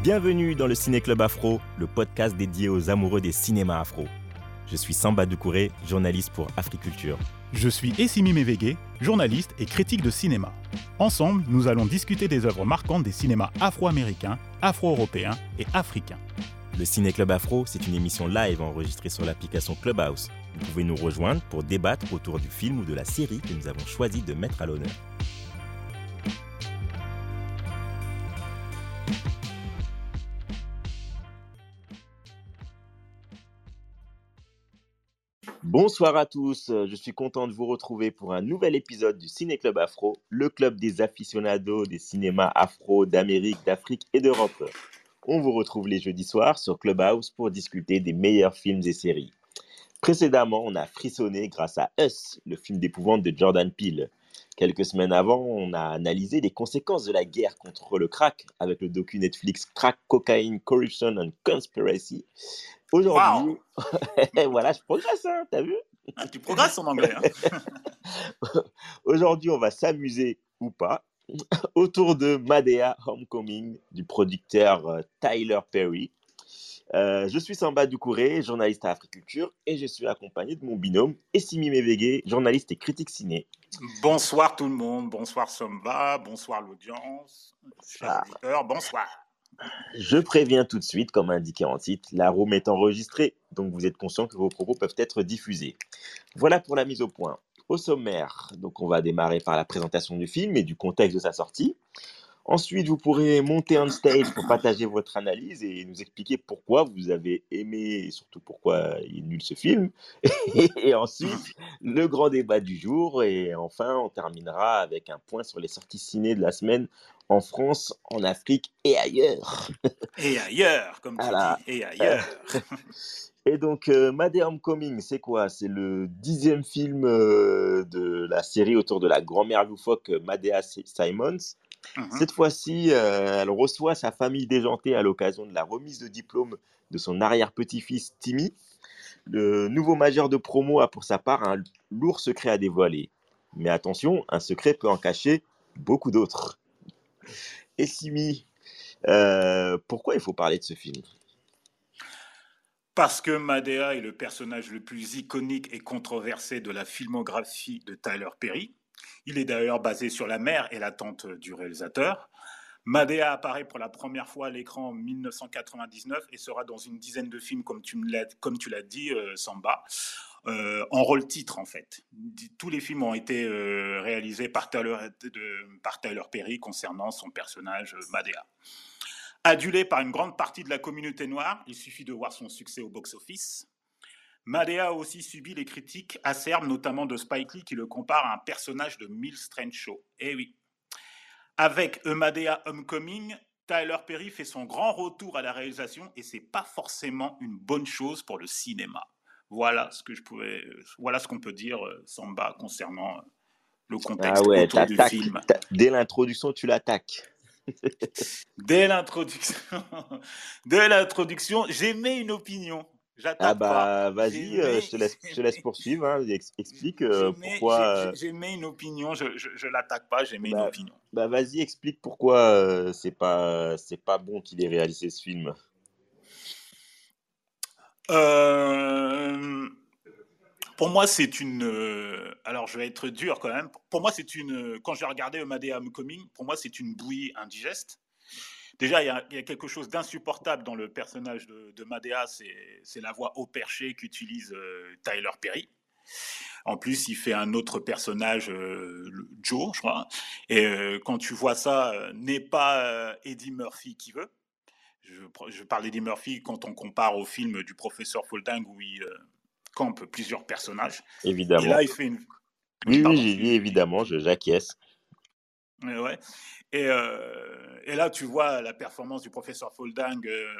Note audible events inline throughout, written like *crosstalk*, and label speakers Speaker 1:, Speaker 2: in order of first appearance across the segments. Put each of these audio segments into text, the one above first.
Speaker 1: Bienvenue dans le Ciné Club Afro, le podcast dédié aux amoureux des cinémas afro. Je suis Samba Doucouré, journaliste pour Africulture.
Speaker 2: Je suis Essimi Mevege, journaliste et critique de cinéma. Ensemble, nous allons discuter des œuvres marquantes des cinémas afro-américains, afro-européens et africains.
Speaker 1: Le Ciné Club Afro, c'est une émission live enregistrée sur l'application Clubhouse. Vous pouvez nous rejoindre pour débattre autour du film ou de la série que nous avons choisi de mettre à l'honneur. Bonsoir à tous, je suis content de vous retrouver pour un nouvel épisode du Ciné Club Afro, le club des aficionados des cinémas afro d'Amérique, d'Afrique et d'Europe. On vous retrouve les jeudis soirs sur Clubhouse pour discuter des meilleurs films et séries. Précédemment, on a frissonné grâce à Us, le film d'épouvante de Jordan Peele. Quelques semaines avant, on a analysé les conséquences de la guerre contre le crack avec le docu Netflix Crack, Cocaine, Corruption and Conspiracy. Aujourd'hui, *laughs* voilà, je progresse, hein, t'as vu?
Speaker 3: Ah, Tu progresses en anglais. Hein. *laughs*
Speaker 1: Aujourd'hui, on va s'amuser ou pas *laughs* autour de Madea Homecoming du producteur euh, Tyler Perry. Euh, je suis Samba Doucouré, journaliste à Africulture, et je suis accompagné de mon binôme Essimi Mevege, journaliste et critique ciné.
Speaker 3: Bonsoir tout le monde, bonsoir Samba, bonsoir l'audience, ah. bonsoir.
Speaker 1: Je préviens tout de suite, comme indiqué en titre, la room est enregistrée, donc vous êtes conscient que vos propos peuvent être diffusés. Voilà pour la mise au point. Au sommaire, donc on va démarrer par la présentation du film et du contexte de sa sortie. Ensuite, vous pourrez monter on stage pour partager votre analyse et nous expliquer pourquoi vous avez aimé et surtout pourquoi il est nul ce film. *laughs* Et ensuite, le grand débat du jour. Et enfin, on terminera avec un point sur les sorties ciné de la semaine en France, en Afrique et ailleurs. *laughs*
Speaker 3: Et ailleurs, comme tu dis, et ailleurs. *laughs*
Speaker 1: Et donc, euh, Homecoming, c'est quoi? C'est le dixième film euh, de la série autour de la grand-mère loufoque Madea Simons. Mhm. Cette fois-ci, euh, elle reçoit sa famille déjantée à l'occasion de la remise de diplôme de son arrière-petit-fils Timmy. Le nouveau majeur de promo a pour sa part un lourd secret à dévoiler. Mais attention, un secret peut en cacher beaucoup d'autres. Et Simi, euh, pourquoi il faut parler de ce film?
Speaker 3: Parce que Madea est le personnage le plus iconique et controversé de la filmographie de Tyler Perry. Il est d'ailleurs basé sur la mère et la tante du réalisateur. Madea apparaît pour la première fois à l'écran en 1999 et sera dans une dizaine de films, comme tu l'as dit, euh, Samba, euh, en rôle titre en fait. Tous les films ont été euh, réalisés par Tyler, par Tyler Perry concernant son personnage Madea. Adulé par une grande partie de la communauté noire, il suffit de voir son succès au box-office. Madea a aussi subi les critiques acerbes, notamment de Spike Lee, qui le compare à un personnage de Mill Strange Show. Eh oui. Avec Madea Homecoming, Tyler Perry fait son grand retour à la réalisation et c'est pas forcément une bonne chose pour le cinéma. Voilà ce que je pouvais, voilà ce qu'on peut dire, euh, Samba, concernant euh, le contexte
Speaker 1: ah ouais, autour du film. Dès l'introduction, tu l'attaques. *laughs*
Speaker 3: Dès l'introduction, *laughs* dès l'introduction, j'émets une opinion.
Speaker 1: Ah bah vas-y, euh, je, te laisse, je te laisse *laughs* poursuivre, hein, explique euh, pourquoi...
Speaker 3: Euh j'ai mis une opinion, je, je, l'attaque pas, j'ai mis une
Speaker 1: bah,
Speaker 3: opinion.
Speaker 1: Bah vas-y, explique pourquoi c'est pas, c'est pas bon qu'il ait réalisé ce film.
Speaker 3: pour moi, c'est une... alors je vais être dur quand même, pour moi c'est une... Quand j'ai regardé Madea Coming, pour moi c'est une bouillie indigeste. Déjà, il y, a, quelque chose d'insupportable dans le personnage de, de Madea, c'est la voix au perché qu'utilise euh, Tyler Perry. En plus, il fait un autre personnage, euh, Joe, je crois. Et euh, quand tu vois ça, n'est pas Eddie Murphy qui veut. Je, je parle d'Eddie Murphy quand on compare au film du professeur Folding où il campe plusieurs personnages.
Speaker 1: Évidemment. Et
Speaker 3: là, il fait une.
Speaker 1: Oui, oui, j'ai dit évidemment, j'acquiesce.
Speaker 3: Ouais. Et, euh, et, là, tu vois la performance du professeur Folding, euh,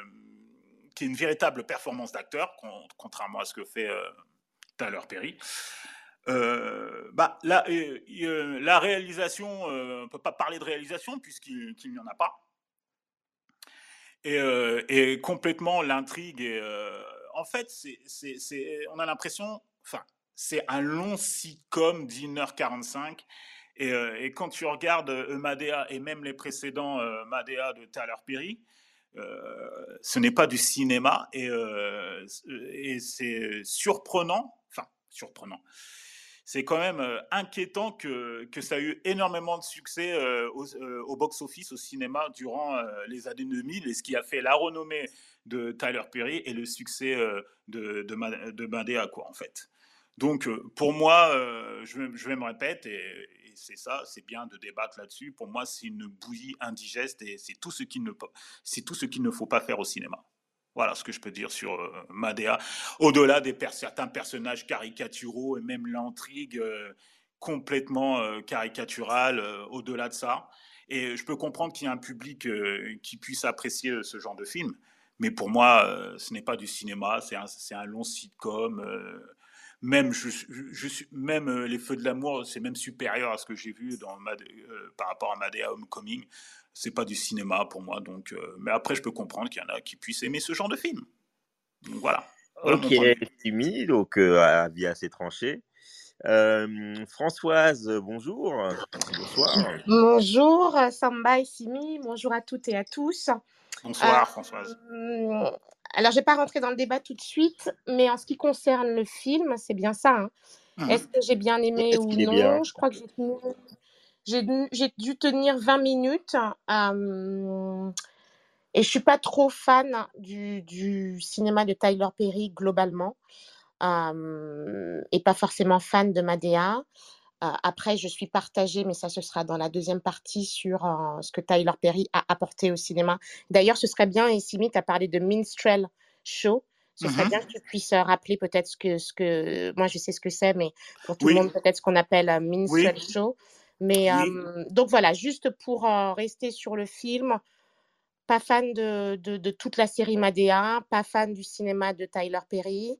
Speaker 3: qui est une véritable performance d'acteur, contrairement à ce que fait euh, Perry. bah, la, la réalisation, on ne peut pas parler de réalisation puisqu'il n'y en a pas. Et, et complètement l'intrigue. en fait, c'est, on a l'impression, enfin, c'est un long sitcom d'1h45 et, quand tu regardes Madea et même les précédents Madea de Tyler Perry, ce n'est pas du cinéma et, c'est surprenant, enfin surprenant c'est quand même euh, inquiétant que, que, ça a eu énormément de succès euh, euh, au, box-office, au cinéma, durant les années 2000, et ce qui a fait la renommée de Tyler Perry et le succès de, de, quoi, en fait. Donc, pour moi, je, je, vais me répéter, et, et c'est ça, c'est bien de débattre là-dessus. Pour moi, c'est une bouillie indigeste et c'est tout ce qu'il ne, ne faut pas faire au cinéma. Voilà ce que je peux dire sur euh, Madea. Au-delà des certains personnages caricaturaux et même l'intrigue euh, complètement euh, caricaturale, au-delà de ça. Et je peux comprendre qu'il y ait un public qui puisse apprécier ce genre de film. Mais pour moi, ce n'est pas du cinéma, c'est un, un, long sitcom. Même, je, je, même Les Feux de l'amour, c'est même supérieur à ce que j'ai vu dans, par rapport à Madea Homecoming c'est pas du cinéma pour moi. Donc, euh, mais après, je peux comprendre qu'il y en a qui puissent aimer ce genre de film. Donc, voilà.
Speaker 1: ok, Simi, donc euh, avis assez tranché. Euh, Françoise, bonjour.
Speaker 4: Bonsoir. Bonjour, Samba et Simi. Bonjour à toutes et à tous.
Speaker 3: Bonsoir, Françoise.
Speaker 4: Alors, je vais pas rentrer dans le débat tout de suite, mais en ce qui concerne le film, c'est bien ça. Hein. Mmh. Est-ce que j'ai bien aimé ou non? Je crois que j'ai j'ai dû tenir 20 minutes et je suis pas trop fan du, cinéma de Tyler Perry globalement et pas forcément fan de Madea. Après, je suis partagée, mais ça, ce sera dans la deuxième partie sur ce que Tyler Perry a apporté au cinéma. D'ailleurs, ce serait bien, et Simi, tu as parlé de Minstrel Show. Ce serait mmh bien que tu puisses rappeler peut-être ce que, ce que. Moi, je sais ce que c'est, mais pour tout le monde, peut-être ce qu'on appelle Minstrel Show. Mais donc voilà, juste pour rester sur le film, pas fan de, de, toute la série Madea, pas fan du cinéma de Tyler Perry,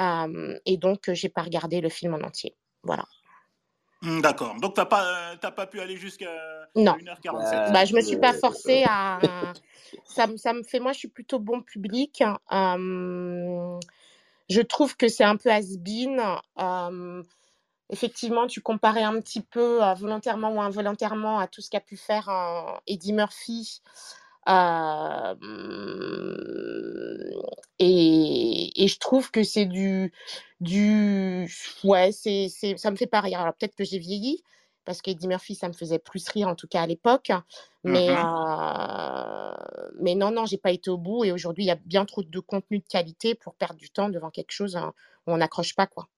Speaker 4: et donc j'ai pas regardé le film en entier. Voilà.
Speaker 3: Mmh, d'accord. Donc, tu n'as pas, pas pu aller jusqu'à
Speaker 4: 1h47 bah, Je me suis pas forcée à. *laughs* ça, ça, me fait. Moi, je suis plutôt bon public. je trouve que c'est un peu has-been effectivement, tu comparais un petit peu euh, volontairement ou involontairement à tout ce qu'a pu faire Eddie Murphy. Euh, et, et, je trouve que c'est du, du. Ouais, c'est, ça me fait pas rire. Alors peut-être que j'ai vieilli, parce qu'Eddie Murphy, ça me faisait plus rire, en tout cas à l'époque. Mais, euh, mais non, non, j'ai pas été au bout. Et aujourd'hui, il y a bien trop de contenu de qualité pour perdre du temps devant quelque chose hein, où on n'accroche pas, quoi.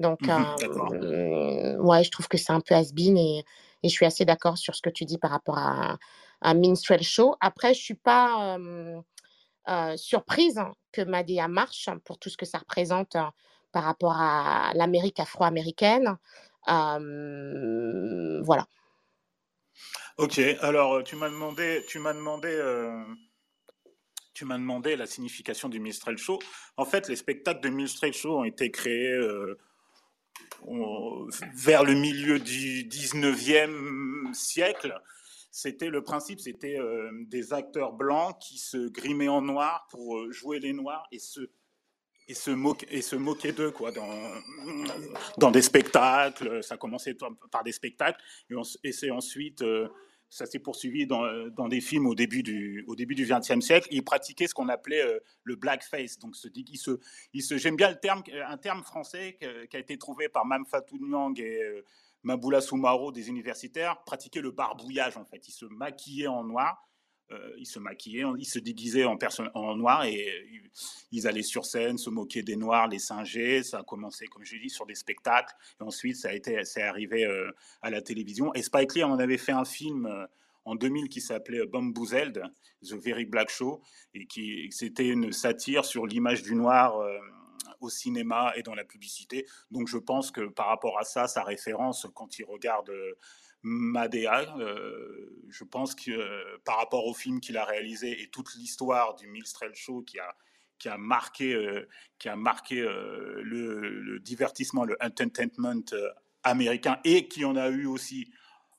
Speaker 4: Donc, mmh euh, ouais, je trouve que c'est un peu has-been et, et, je suis assez d'accord sur ce que tu dis par rapport à un minstrel show. Après, je suis pas euh, surprise que Madea marche pour tout ce que ça représente par rapport à l'Amérique afro-américaine. voilà.
Speaker 3: Ok, alors tu m'as demandé, tu m'as demandé, tu m'as demandé la signification du minstrel show. En fait, les spectacles de minstrel show ont été créés vers le milieu du 19e siècle, c'était le principe, c'était euh, des acteurs blancs qui se grimaient en noir pour euh, jouer les noirs et se et se, moquer, et se moquer d'eux quoi dans, dans des spectacles ça commençait par des spectacles et, c'est ensuite euh, ça s'est poursuivi dans, dans, des films au début du, au début du XXe siècle. Il pratiquait ce qu'on appelait le blackface. Donc, se, il se, j'aime bien le terme, un terme français qui a été trouvé par Mamfatou Nyang et Maboula Soumaro, des universitaires, pratiquer le barbouillage, en fait. Il se maquillait en noir euh, ils se maquillaient, ils se déguisaient en, en noir et euh, ils allaient sur scène, se moquer des noirs, les singer. Ça a commencé, comme je l'ai dit, sur des spectacles. Et ensuite, ça a été, c'est arrivé euh, à la télévision. Et Spike Lee en avait fait un film en 2000 qui s'appelait Bamboozled, The Very Black Show, et qui c'était une satire sur l'image du noir au cinéma et dans la publicité. Donc je pense que par rapport à ça, sa référence, quand il regarde Madea. Euh, je pense que euh, par rapport au film qu'il a réalisé et toute l'histoire du Milstrel Show qui a, qui a marqué, euh, qui a marqué le, divertissement, le entertainment américain et qui en a eu aussi,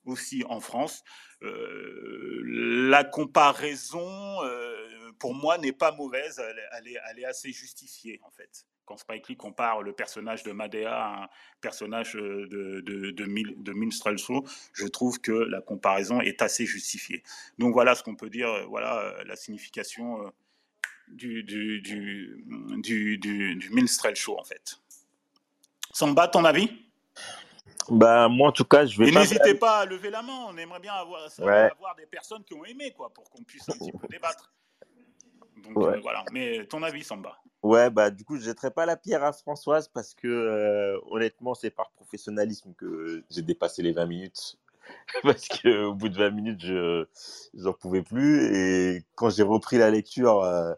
Speaker 3: aussi en France, la comparaison, pour moi, n'est pas mauvaise. Elle, est, assez justifiée, en fait quand Spike Lee compare le personnage de Madea à un personnage de, de, de, de Minstrel Show, je trouve que la comparaison est assez justifiée. Donc voilà ce qu'on peut dire, voilà la signification du, du, du, du, du Minstrel Show en fait. Samba, ton avis?
Speaker 1: Bah, moi, en tout cas, je vais
Speaker 3: Et n'hésitez pas à lever la main. On aimerait bien avoir, avoir des personnes qui ont aimé, quoi, pour qu'on puisse un petit peu débattre. Donc, euh, voilà. Mais ton avis, Samba?
Speaker 1: Ouais, bah, du coup, je ne jetterai pas la pierre à Françoise parce que, euh, honnêtement, c'est par professionnalisme que j'ai dépassé les 20 minutes. *laughs* parce qu'au bout de 20 minutes, je n'en pouvais plus. Et quand j'ai repris la lecture, euh,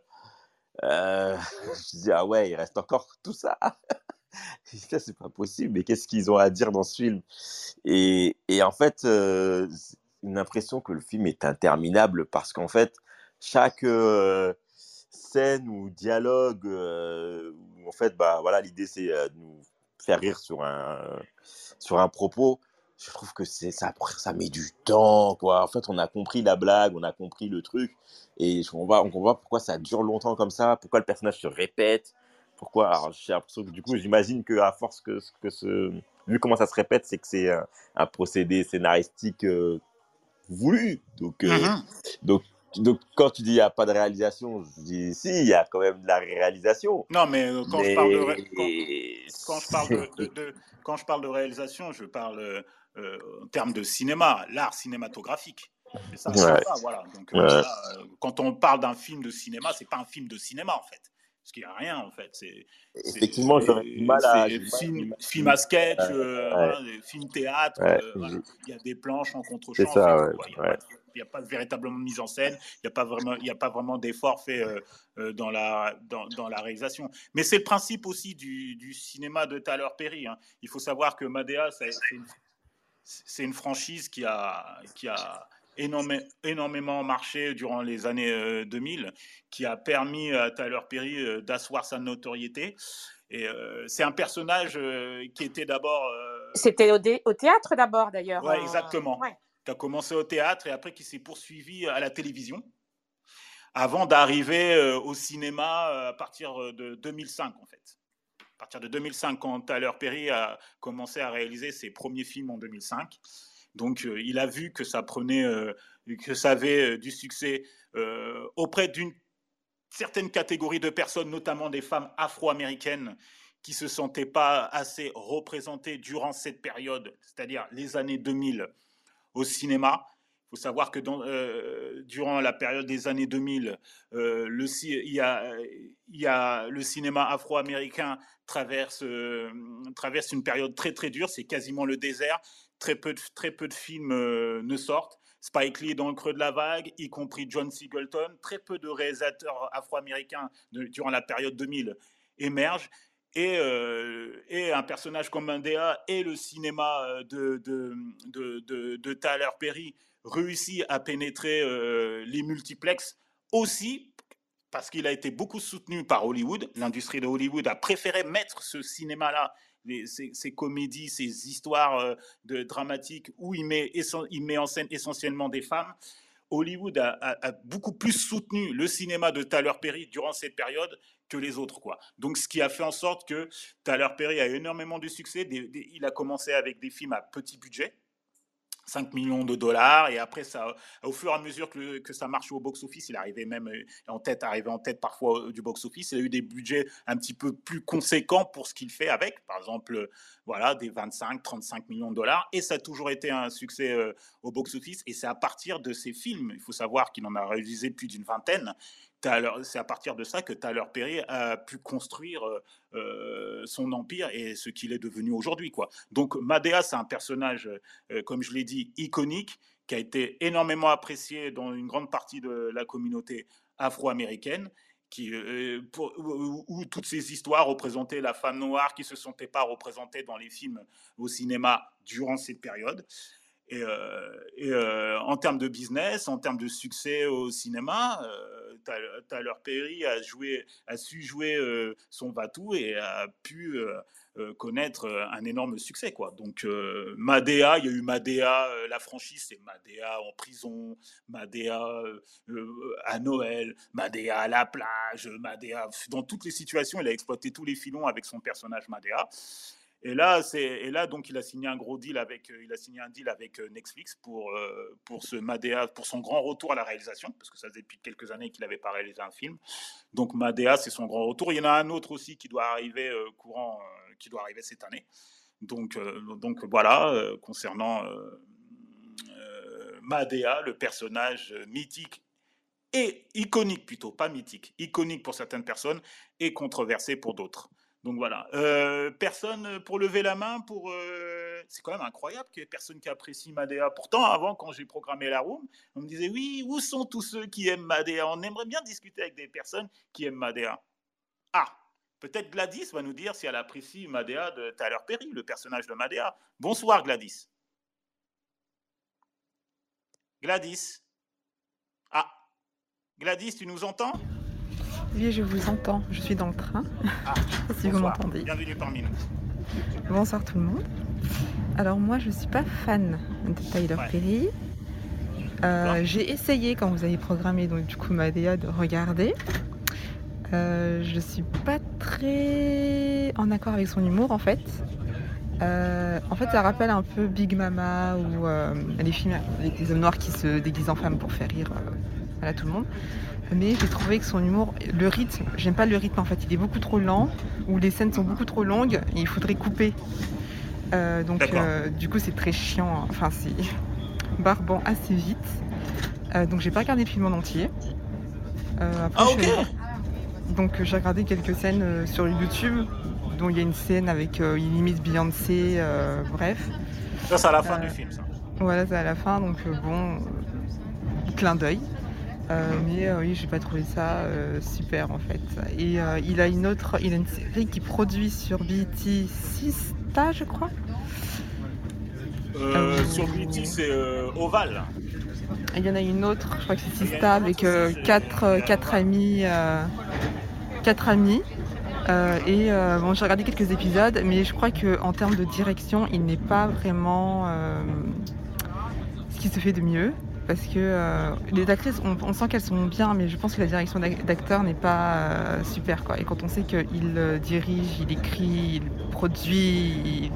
Speaker 1: *laughs* je me dis, ah ouais, il reste encore tout ça. *laughs* ça, c'est pas possible, mais qu'est-ce qu'ils ont à dire dans ce film? Et, et, en fait, une impression que le film est interminable parce qu'en fait, chaque euh, scène ou dialogue, euh, en fait, bah voilà, l'idée c'est de nous faire rire sur un, sur un propos. Je trouve que c'est ça, ça met du temps, quoi. En fait, on a compris la blague, on a compris le truc, et on voit, on voit pourquoi ça dure longtemps comme ça, pourquoi le personnage se répète, pourquoi Alors, j'ai l'impression que du coup, j'imagine que à force que, que ce, vu comment ça se répète, c'est que c'est un, procédé scénaristique euh, voulu. Donc, euh, mmh donc, donc, quand tu dis il n'y a pas de réalisation, je dis si, il y a quand même de la réalisation.
Speaker 3: Non, mais euh, quand, Je, parle de, quand, je parle de, quand je parle de réalisation, je parle en termes de cinéma, l'art cinématographique. C'est ça, voilà. Donc, quand on parle d'un film de cinéma, c'est pas un film de cinéma en fait parce qu'il n'y a rien en fait. C'est,
Speaker 1: Effectivement, j'aurais du mal à.
Speaker 3: Film, film, à sketch, euh, film théâtre, euh, il y a des planches en contre-champ. il n'y a, pas véritablement de mise en scène, il n'y a pas vraiment, il a pas vraiment d'effort fait euh, dans, la, dans, dans, la réalisation. Mais c'est le principe aussi du, du cinéma de Tyler Perry. Hein. Il faut savoir que Madea, c'est une, franchise qui a, qui a énormément marché durant les années 2000, euh, qui a permis à Tyler Perry euh, d'asseoir sa notoriété. Et euh, c'est un personnage qui était d'abord.
Speaker 4: C'était au, au, théâtre d'abord, d'ailleurs.
Speaker 3: Oui, exactement. Qui a commencé au théâtre et après qui s'est poursuivi à la télévision, avant d'arriver au cinéma à partir de 2005, en fait. À partir de 2005, quand Tyler Perry a commencé à réaliser ses premiers films en 2005. Donc, euh, il a vu que ça prenait, euh, que ça avait euh, du succès auprès d'une certaine catégorie de personnes, notamment des femmes afro-américaines qui se sentaient pas assez représentées durant cette période, c'est-à-dire les années 2000 au cinéma. Il faut savoir que dans, durant la période des années 2000, le, il, le cinéma afro-américain traverse, traverse une période très très dure, c'est quasiment le désert très peu de, films euh, ne sortent. Spike Lee dans le creux de la vague, y compris John Singleton. Très peu de réalisateurs afro-américains durant la période 2000 émergent. Et, euh, et, un personnage comme Mandela et le cinéma euh, de, de, de, de, Tyler Perry réussit à pénétrer les multiplexes aussi parce qu'il a été beaucoup soutenu par Hollywood. L'industrie de Hollywood a préféré mettre ce cinéma-là ces, comédies, ces histoires euh, de, dramatiques où il met, il met en scène essentiellement des femmes. Hollywood a, beaucoup plus soutenu le cinéma de Tyler Perry durant cette période que les autres. Quoi. Donc, ce qui a fait en sorte que Tyler Perry a énormément de succès. il a commencé avec des films à petit budget, 5 millions de dollars et après ça au fur et à mesure que, ça marchait au box office il arrivait même euh, en tête arrivait en tête parfois euh, du box office il a eu des budgets un petit peu plus conséquents pour ce qu'il fait avec par exemple voilà des 25 35 millions de dollars et ça a toujours été un succès euh, au box office et c'est à partir de ces films il faut savoir qu'il en a réalisé plus d'une vingtaine c'est à partir de ça que Tyler Perry a pu construire euh, euh, son empire et ce qu'il est devenu aujourd'hui. Donc Madea, c'est un personnage, euh, comme je l'ai dit, iconique, qui a été énormément apprécié dans une grande partie de la communauté afro-américaine. Qui, où, toutes ces histoires représentaient la femme noire qui se sentait pas représentée dans les films au cinéma durant cette période. Et, et en termes de business, en termes de succès au cinéma, Tyler Perry a, joué, a su jouer euh, son batou et a pu connaître un énorme succès. Quoi. Donc Madea, il y a eu Madea, la franchise, c'est Madea en prison, Madea à Noël, Madea à la plage, Madea dans toutes les situations, il a exploité tous les filons avec son personnage Madea. Et là, c'est et là donc il a signé un gros deal avec euh, il a signé un deal avec euh, Netflix pour euh, pour ce Madea pour son grand retour à la réalisation parce que ça faisait depuis quelques années qu'il n'avait pas réalisé un film. Donc Madea c'est son grand retour. Il y en a un autre aussi qui doit arriver courant qui doit arriver cette année. Donc donc voilà concernant Madea, le personnage mythique et iconique plutôt, pas mythique, iconique pour certaines personnes et controversé pour d'autres. Donc voilà. Euh, personne pour lever la main pour. Euh, c'est quand même incroyable qu'il y ait personne qui apprécie Madea. Pourtant, avant, quand j'ai programmé la room, on me disait oui, où sont tous ceux qui aiment Madea? On aimerait bien discuter avec des personnes qui aiment Madea. Ah, peut-être Gladys va nous dire si elle apprécie Madea de Tyler Perry, le personnage de Madea. Bonsoir Gladys. Gladys. Ah, Gladys, tu nous entends?
Speaker 5: Oui, je vous entends. Je suis dans le train. Ah, *laughs* si vous m'entendez.
Speaker 3: Bienvenue parmi nous.
Speaker 5: Bonsoir tout le monde. Alors moi, je ne suis pas fan de Tyler Perry. Euh, j'ai essayé quand vous avez programmé donc du coup Madea de regarder. Euh, je suis pas très en accord avec son humour en fait. Euh, en fait, ça rappelle un peu Big Mama ou les films avec des hommes noirs qui se déguisent en femmes pour faire rire à tout le monde mais j'ai trouvé que son humour, le rythme, j'aime pas le rythme en fait, il est beaucoup trop lent, ou les scènes sont beaucoup trop longues, et il faudrait couper. Euh, donc euh, du coup c'est très chiant, enfin c'est *laughs* barbant assez vite. Euh, donc j'ai pas regardé le film en entier.
Speaker 3: ah ok
Speaker 5: Donc j'ai regardé quelques scènes sur YouTube, dont il y a une scène avec il imite Beyoncé, bref.
Speaker 3: Ça c'est à la fin du film ça.
Speaker 5: Voilà c'est à la fin, donc bon, clin d'œil. Euh, mais euh, oui, j'ai pas trouvé ça euh, super en fait. Et il a une autre, il a une série qui produit sur BT Sista, je crois.
Speaker 3: sur BT, c'est Oval.
Speaker 5: Il y en a une autre, je crois que c'est Sista, avec quatre, quatre amis. quatre amis. et bon, j'ai regardé quelques épisodes, mais je crois qu'en termes de direction, il n'est pas vraiment ce qui se fait de mieux parce que euh, les actrices, on, sent qu'elles sont bien, mais je pense que la direction d'acteur n'est pas euh, super. Quoi. Et quand on sait qu'il euh, dirige, il écrit, il produit,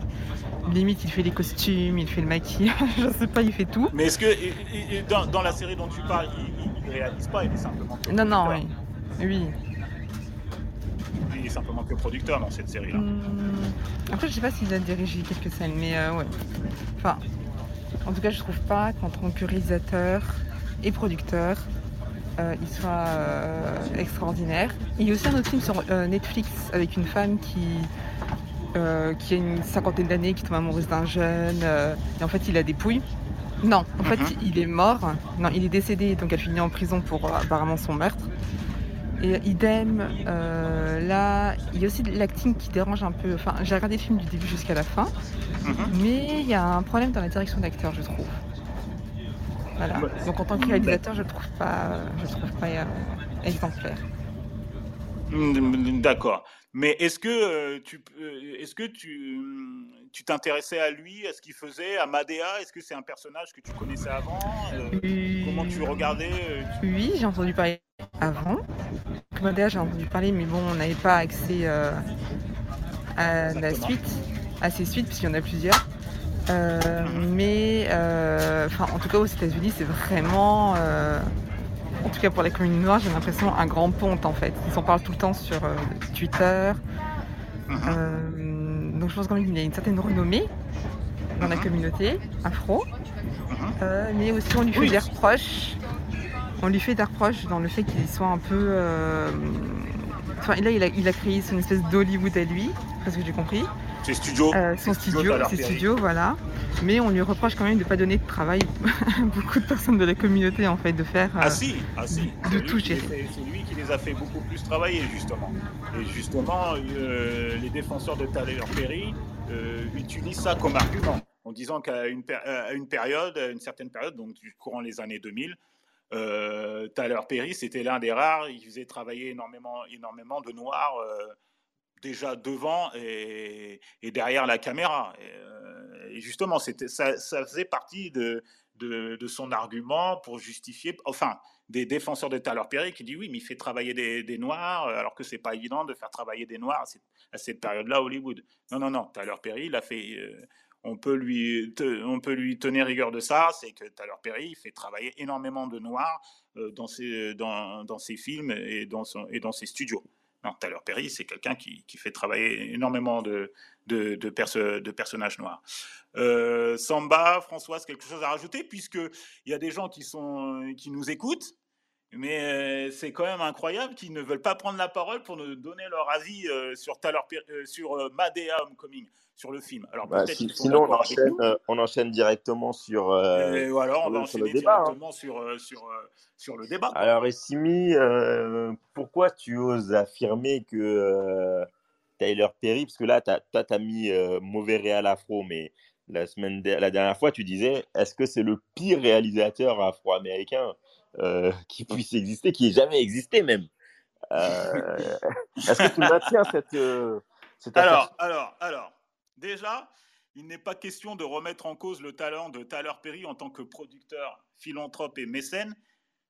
Speaker 5: limite il fait les costumes, il fait le maquillage, *laughs* je sais pas, il fait tout.
Speaker 3: Mais est-ce que dans, la série dont tu parles, il, ne réalise pas, il est simplement que
Speaker 5: Non, non, oui. Oui.
Speaker 3: Il est simplement que producteur dans cette série-là. Hum,
Speaker 5: après, je sais pas s'il a dirigé quelques scènes, mais ouais. Enfin, en tout cas, je trouve pas qu'en tant que réalisateur et producteur, euh, il soit euh, extraordinaire. il y a aussi un autre film sur euh, Netflix avec une femme qui, qui a une cinquantaine d'années, qui tombe amoureuse d'un jeune, et en fait il a des pouilles. Non, en fait mhm. il est mort. Non, il est décédé, donc elle finit en prison pour apparemment son meurtre. Et idem, là, il y a aussi l'acting qui dérange un peu. Enfin, j'ai regardé le film du début jusqu'à la fin. Mhm. Mais il y a un problème dans la direction d'acteur, je trouve. Voilà. Donc en tant que réalisateur, je ne trouve pas, je trouve pas euh, exemplaire.
Speaker 3: Mm, d'accord. Mais est-ce que euh, tu, euh, est-ce que tu, tu t'intéressais à lui, à ce qu'il faisait, à Madea? Est-ce que c'est un personnage que tu connaissais avant? Comment tu regardais
Speaker 5: Oui, j'ai entendu parler avant. Madea, j'ai entendu parler, mais bon, on n'avait pas accès à la suite à ces suites, puisqu'il y en a plusieurs. Euh, mais euh, en tout cas aux États-Unis, c'est vraiment, euh, en tout cas pour la communauté noire, j'ai l'impression un grand ponte en fait. Ils s'en parlent tout le temps sur Twitter. donc je pense quand même qu'il y a une certaine renommée dans la communauté afro. mais aussi on lui fait des reproches. On lui fait des reproches dans le fait qu'il soit un peu. Enfin là il a, il a créé son espèce d'Hollywood à lui, parce que j'ai compris.
Speaker 3: Ses studios.
Speaker 5: Euh, son studio, ses studios, voilà. Mais on lui reproche quand même de ne pas donner de travail *laughs* à beaucoup de personnes de la communauté, en fait, de faire.
Speaker 3: ah si, ah si.
Speaker 5: De tout gérer.
Speaker 3: C'est lui qui les a fait beaucoup plus travailler, justement. Et justement, euh, les défenseurs de Tyler Perry euh, utilisent ça comme argument, en disant qu'à une, une, période, une certaine période, donc courant les années 2000, Euh, Tyler Perry, c'était l'un des rares. Il faisait travailler énormément, énormément de noirs euh, déjà devant et, derrière la caméra. Et, justement, c'était, ça, ça, faisait partie de, de, son argument pour justifier, enfin, des défenseurs de Tyler Perry qui dit oui, mais il fait travailler des, Noirs, euh, alors que c'est pas évident de faire travailler des Noirs à cette, période-là Hollywood. Non, non, non, Tyler Perry, il a fait. On peut, lui, on peut lui tenir rigueur de ça, c'est que Tyler Perry il fait travailler énormément de Noirs euh, dans, ses, dans, dans films et dans, son, et dans ses studios. Non, Perry, c'est quelqu'un qui, qui, fait travailler énormément de, de, de, de personnages noirs. Euh, Samba, Françoise, quelque chose à rajouter, puisqu'il y a des gens qui, sont, qui nous écoutent, mais euh, c'est quand même incroyable qu'ils ne veulent pas prendre la parole pour nous donner leur avis euh, sur, Tyler, sur Madea Homecoming sur le film.
Speaker 1: Alors, bah, sinon, on enchaîne, euh, on enchaîne, directement sur.
Speaker 3: Euh, et alors, on va enchaîner débat, hein. directement sur, euh, sur, sur, le débat.
Speaker 1: Alors, Essimi, pourquoi tu oses affirmer que Tyler Perry, parce que là, toi, tu as mis mauvais réal afro, mais la, semaine la dernière fois, tu disais est-ce que c'est le pire réalisateur afro-américain? *laughs* qui puisse exister, qui ait jamais existé même Est-ce que tu maintiens cette. cette
Speaker 3: alors, alors, alors, Déjà, il n'est pas question de remettre en cause le talent de Tyler Perry en tant que producteur, philanthrope et mécène,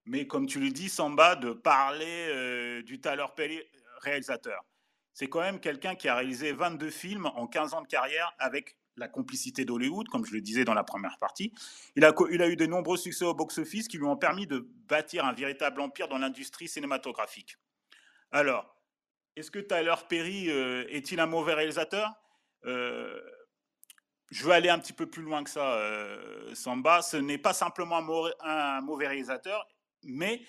Speaker 3: mais comme tu le dis, Samba, de parler euh, du Tyler Perry réalisateur. C'est quand même quelqu'un qui a réalisé 22 films en 15 ans de carrière avec la complicité d'Hollywood, comme je le disais dans la première partie. Il a, eu de nombreux succès au box-office qui lui ont permis de bâtir un véritable empire dans l'industrie cinématographique. Alors, est-ce que Tyler Perry euh, est-il un mauvais réalisateur? Euh, je veux aller un petit peu plus loin que ça, euh, Samba. Ce n'est pas simplement un, mauvais réalisateur, mais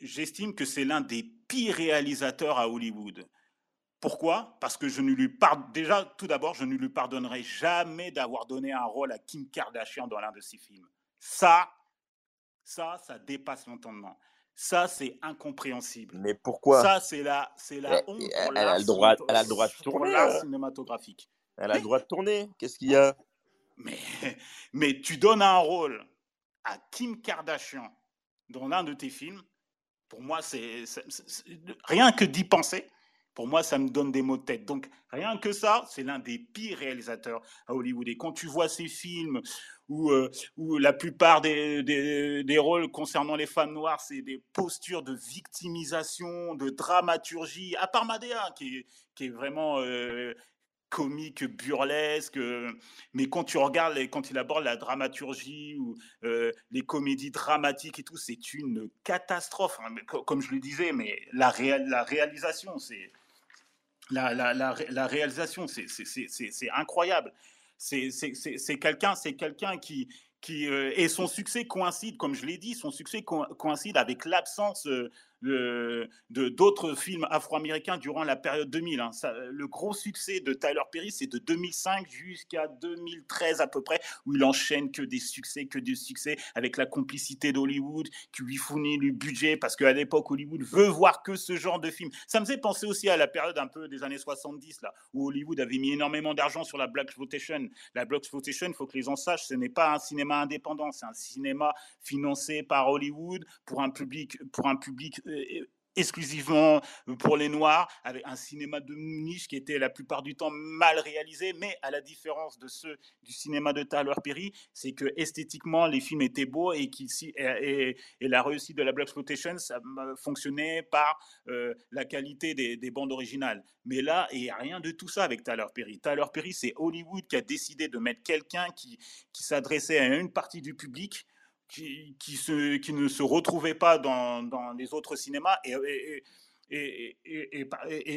Speaker 3: j'estime que c'est l'un des pires réalisateurs à Hollywood. Pourquoi? Parce que je ne lui pardonne déjà, tout d'abord, je ne lui pardonnerai jamais d'avoir donné un rôle à Kim Kardashian dans l'un de ses films. Ça, ça, ça dépasse l'entendement. Ça, c'est incompréhensible.
Speaker 1: Mais pourquoi?
Speaker 3: Ça, c'est la, c'est la honte
Speaker 1: elle, elle, a le droit, elle a le droit de tourner.
Speaker 3: L'art cinématographique.
Speaker 1: Elle a le droit de tourner. Qu'est-ce qu'il y a?
Speaker 3: Mais, mais tu donnes un rôle à Kim Kardashian dans l'un de tes films. Pour moi, c'est rien que d'y penser. Pour moi, ça me donne des mots de tête. Donc, rien que ça, c'est l'un des pires réalisateurs à Hollywood. Et quand tu vois ces films où, euh, la plupart des, des, rôles concernant les femmes noires, c'est des postures de victimisation, de dramaturgie, à part Madea, qui est, qui est vraiment euh, comique, burlesque. mais quand tu regardes, quand il aborde la dramaturgie ou euh, les comédies dramatiques et tout, c'est une catastrophe. Hein. Comme je le disais, mais la réalisation, c'est la, réalisation, c'est incroyable. C'est quelqu'un qui, euh, et son succès coïncide, comme je l'ai dit, son succès coïncide avec l'absence euh, de d'autres films afro-américains durant la période 2000. Hein. le gros succès de Tyler Perry, c'est de 2005 jusqu'à 2013 à peu près, où il enchaîne que des succès, que des succès, avec la complicité d'Hollywood, qui lui fournit le budget, parce qu'à l'époque, Hollywood veut voir que ce genre de film. Ça me fait penser aussi à la période un peu des années 70, là, où Hollywood avait mis énormément d'argent sur la Black Exploitation. La Black Exploitation, il faut que les gens sachent, ce n'est pas un cinéma indépendant, c'est un cinéma financé par Hollywood pour un public, pour un public euh, exclusivement pour les Noirs, avec un cinéma de niche qui était la plupart du temps mal réalisé, mais à la différence de ceux du cinéma de Tyler Perry, c'est que esthétiquement les films étaient beaux et, et, et, la réussite de la Black Exploitation ça fonctionnait par euh, la qualité des, des, bandes originales. Mais là, il n'y a rien de tout ça avec Tyler Perry. Tyler Perry, c'est Hollywood qui a décidé de mettre quelqu'un qui, qui s'adressait à une partie du public qui, ne se retrouvaient pas dans, les autres cinémas. Et,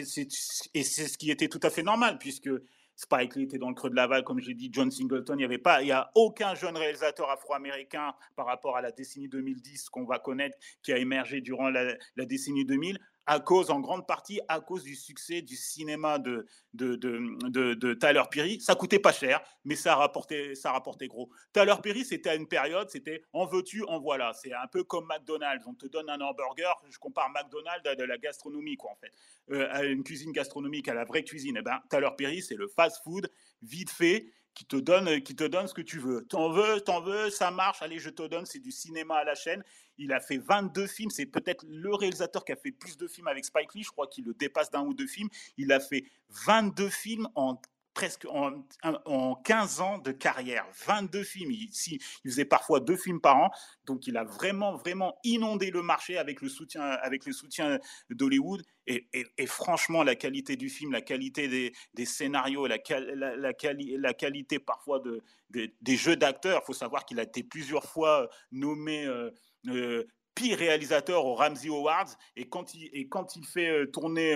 Speaker 3: c'est ce qui était tout à fait normal, puisque Spike Lee était dans le creux de la vague, comme j'ai dit, John Singleton, il n'y avait pas, il y a aucun jeune réalisateur afro-américain par rapport à la décennie 2010 qu'on va connaître qui a émergé durant la décennie 2000 à cause, en grande partie, à cause du succès du cinéma de, de, de, de, Tyler Perry. Ça coûtait pas cher, mais ça rapportait, ça rapportait gros. Tyler Perry, c'était à une période, c'était en veux-tu, en voilà. C'est un peu comme McDonald's. On te donne un hamburger, je compare McDonald's à de la gastronomie, quoi, en fait. Euh, à une cuisine gastronomique, à la vraie cuisine. Eh ben, Tyler Perry, c'est le fast-food, vite fait, qui te donne, qui te donne ce que tu veux. T'en veux, t'en veux, ça marche, allez, je te donne, c'est du cinéma à la chaîne. Il a fait 22 films, c'est peut-être le réalisateur qui a fait plus de films avec Spike Lee, je crois qu'il le dépasse d'un ou deux films. Il a fait 22 films en presque en, en, 15 ans de carrière, 22 films. Il, il, faisait parfois deux films par an, donc il a vraiment, vraiment inondé le marché avec le soutien, avec le soutien d'Hollywood. Et, franchement, la qualité du film, la qualité des, scénarios, la, la, la, quali, la, qualité parfois de, de des jeux d'acteurs. Il faut savoir qu'il a été plusieurs fois nommé. Euh, euh, pire réalisateur aux Ramsey Awards et quand il, et quand il fait euh, tourner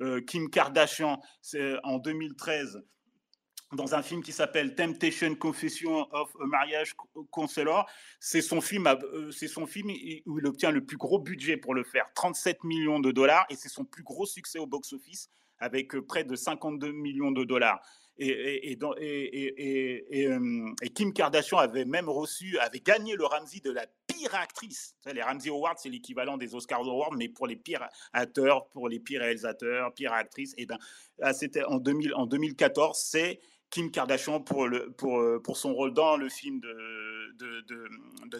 Speaker 3: euh, euh, Kim Kardashian en 2013 dans un film qui s'appelle Temptation Confession of a Marriage Counselor. C'est son film, euh, c'est son film où il obtient le plus gros budget pour le faire, 37 millions de dollars, et c'est son plus gros succès au box-office avec euh, près de 52 millions de dollars. Et, Kim Kardashian avait même reçu, avait gagné le Ramsey de la pire actrice. Les Ramsey Awards, c'est l'équivalent des Oscars Awards, mais pour les pires acteurs, pour les pires réalisateurs, pires actrices. Et ben, c'était en, 2000, en 2014, c'est Kim Kardashian pour, le, pour, pour son rôle dans le film de,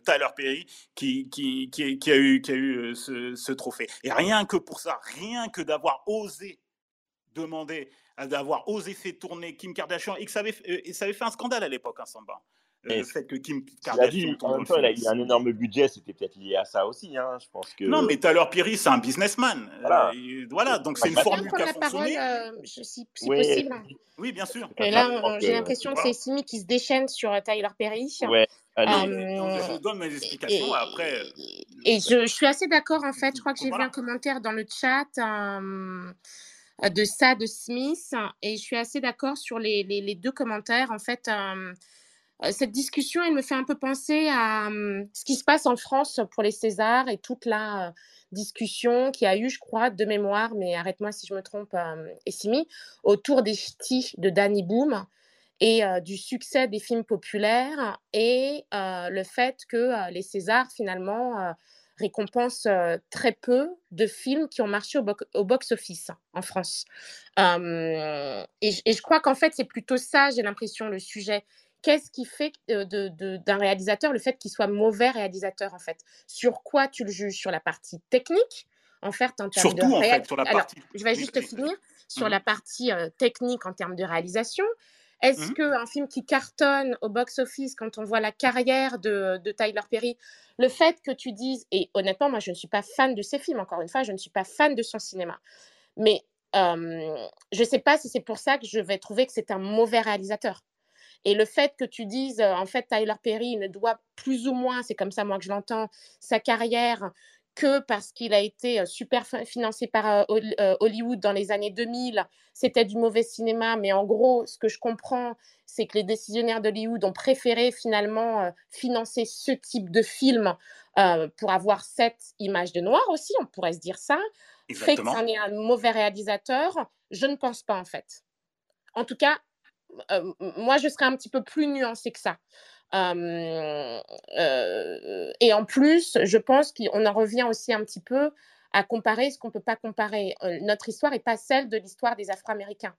Speaker 3: Tyler Perry qui, qui, qui, a eu, qui a eu ce, ce trophée. Et rien que pour ça, rien que d'avoir osé demander d'avoir osé faire tourner Kim Kardashian et que ça avait, avait fait un scandale à l'époque, hein, Samba.
Speaker 1: Le fait que Kim Kardashian. Dit, en même temps, il a eu un énorme budget, c'était peut-être lié à ça aussi. Hein, je pense que...
Speaker 3: Non, mais Tyler Perry, c'est un businessman. Voilà, euh, voilà donc c'est une formule qui a fonctionné.
Speaker 4: Parole, euh, si, si oui, possible.
Speaker 3: Oui, bien sûr.
Speaker 4: Et là, j'ai l'impression que c'est Simi qui se déchaîne sur Tyler Perry.
Speaker 1: Ouais.
Speaker 3: Allez, euh, je donne mes explications et, après.
Speaker 4: Et je, je, suis assez d'accord en fait. Je crois que j'ai voilà. vu un commentaire dans le chat. Euh, de ça de Smith et je suis assez d'accord sur les, les, les, deux commentaires. En fait, euh, cette discussion, elle me fait un peu penser à euh, ce qui se passe en France pour les Césars et toute la euh, discussion qui a eu, je crois, de mémoire, mais arrête-moi si je me trompe, Essimi, autour des ch'tis de Danny Boom et du succès des films populaires et le fait que les Césars, finalement, récompense très peu de films qui ont marché au, bo au box-office en France. Euh, et, je crois qu'en fait, c'est plutôt ça, j'ai l'impression, le sujet. Qu'est-ce qui fait d'un de, de, réalisateur le fait qu'il soit mauvais réalisateur, en fait? Sur quoi tu le juges? Sur la partie technique? En fait, en termes
Speaker 3: Surtout,
Speaker 4: de
Speaker 3: en fait, sur la partie.
Speaker 4: Je vais juste finir sur mmh. la partie euh, technique en termes de réalisation. Est-ce mmh. qu'un film qui cartonne au box-office, quand on voit la carrière de, de, Tyler Perry, le fait que tu dises, et honnêtement, moi je ne suis pas fan de ses films, encore une fois, je ne suis pas fan de son cinéma, mais euh, je ne sais pas si c'est pour ça que je vais trouver que c'est un mauvais réalisateur. Et le fait que tu dises, en fait, Tyler Perry ne doit plus ou moins, c'est comme ça moi que je l'entends, sa carrière que parce qu'il a été super financé par Hollywood dans les années 2000, c'était du mauvais cinéma. Mais en gros, ce que je comprends, c'est que les décisionnaires d'Hollywood ont préféré finalement financer ce type de film pour avoir cette image de noir aussi, on pourrait se dire ça. Fait que c'en est un mauvais réalisateur, je ne pense pas en fait. En tout cas, moi, je serais un petit peu plus nuancée que ça. Euh, euh, et en plus, je pense qu'on en revient aussi un petit peu à comparer ce qu'on ne peut pas comparer. Euh, notre histoire n'est pas celle de l'histoire des Afro-Américains.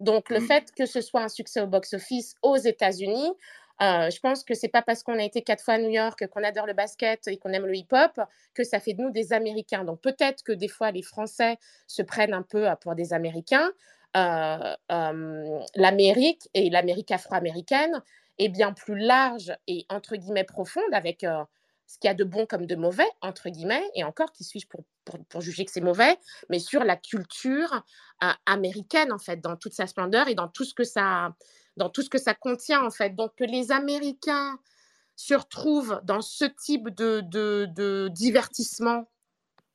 Speaker 4: Donc, le mmh. fait que ce soit un succès au box-office aux États-Unis, euh, je pense que c'est pas parce qu'on a été quatre fois à New York, qu'on adore le basket et qu'on aime le hip-hop, que ça fait de nous des Américains. Donc peut-être que des fois les Français se prennent un peu pour des Américains. Euh, euh, L'Amérique et l'Amérique afro-américaine, est bien plus large et entre guillemets profonde avec euh, ce qu'il y a de bon comme de mauvais, entre guillemets, et encore, qui suis-je pour, pour, pour, juger que c'est mauvais, mais sur la culture américaine, en fait, dans toute sa splendeur et dans tout ce que ça, dans tout ce que ça contient, en fait. Donc, que les Américains se retrouvent dans ce type de, de, de divertissement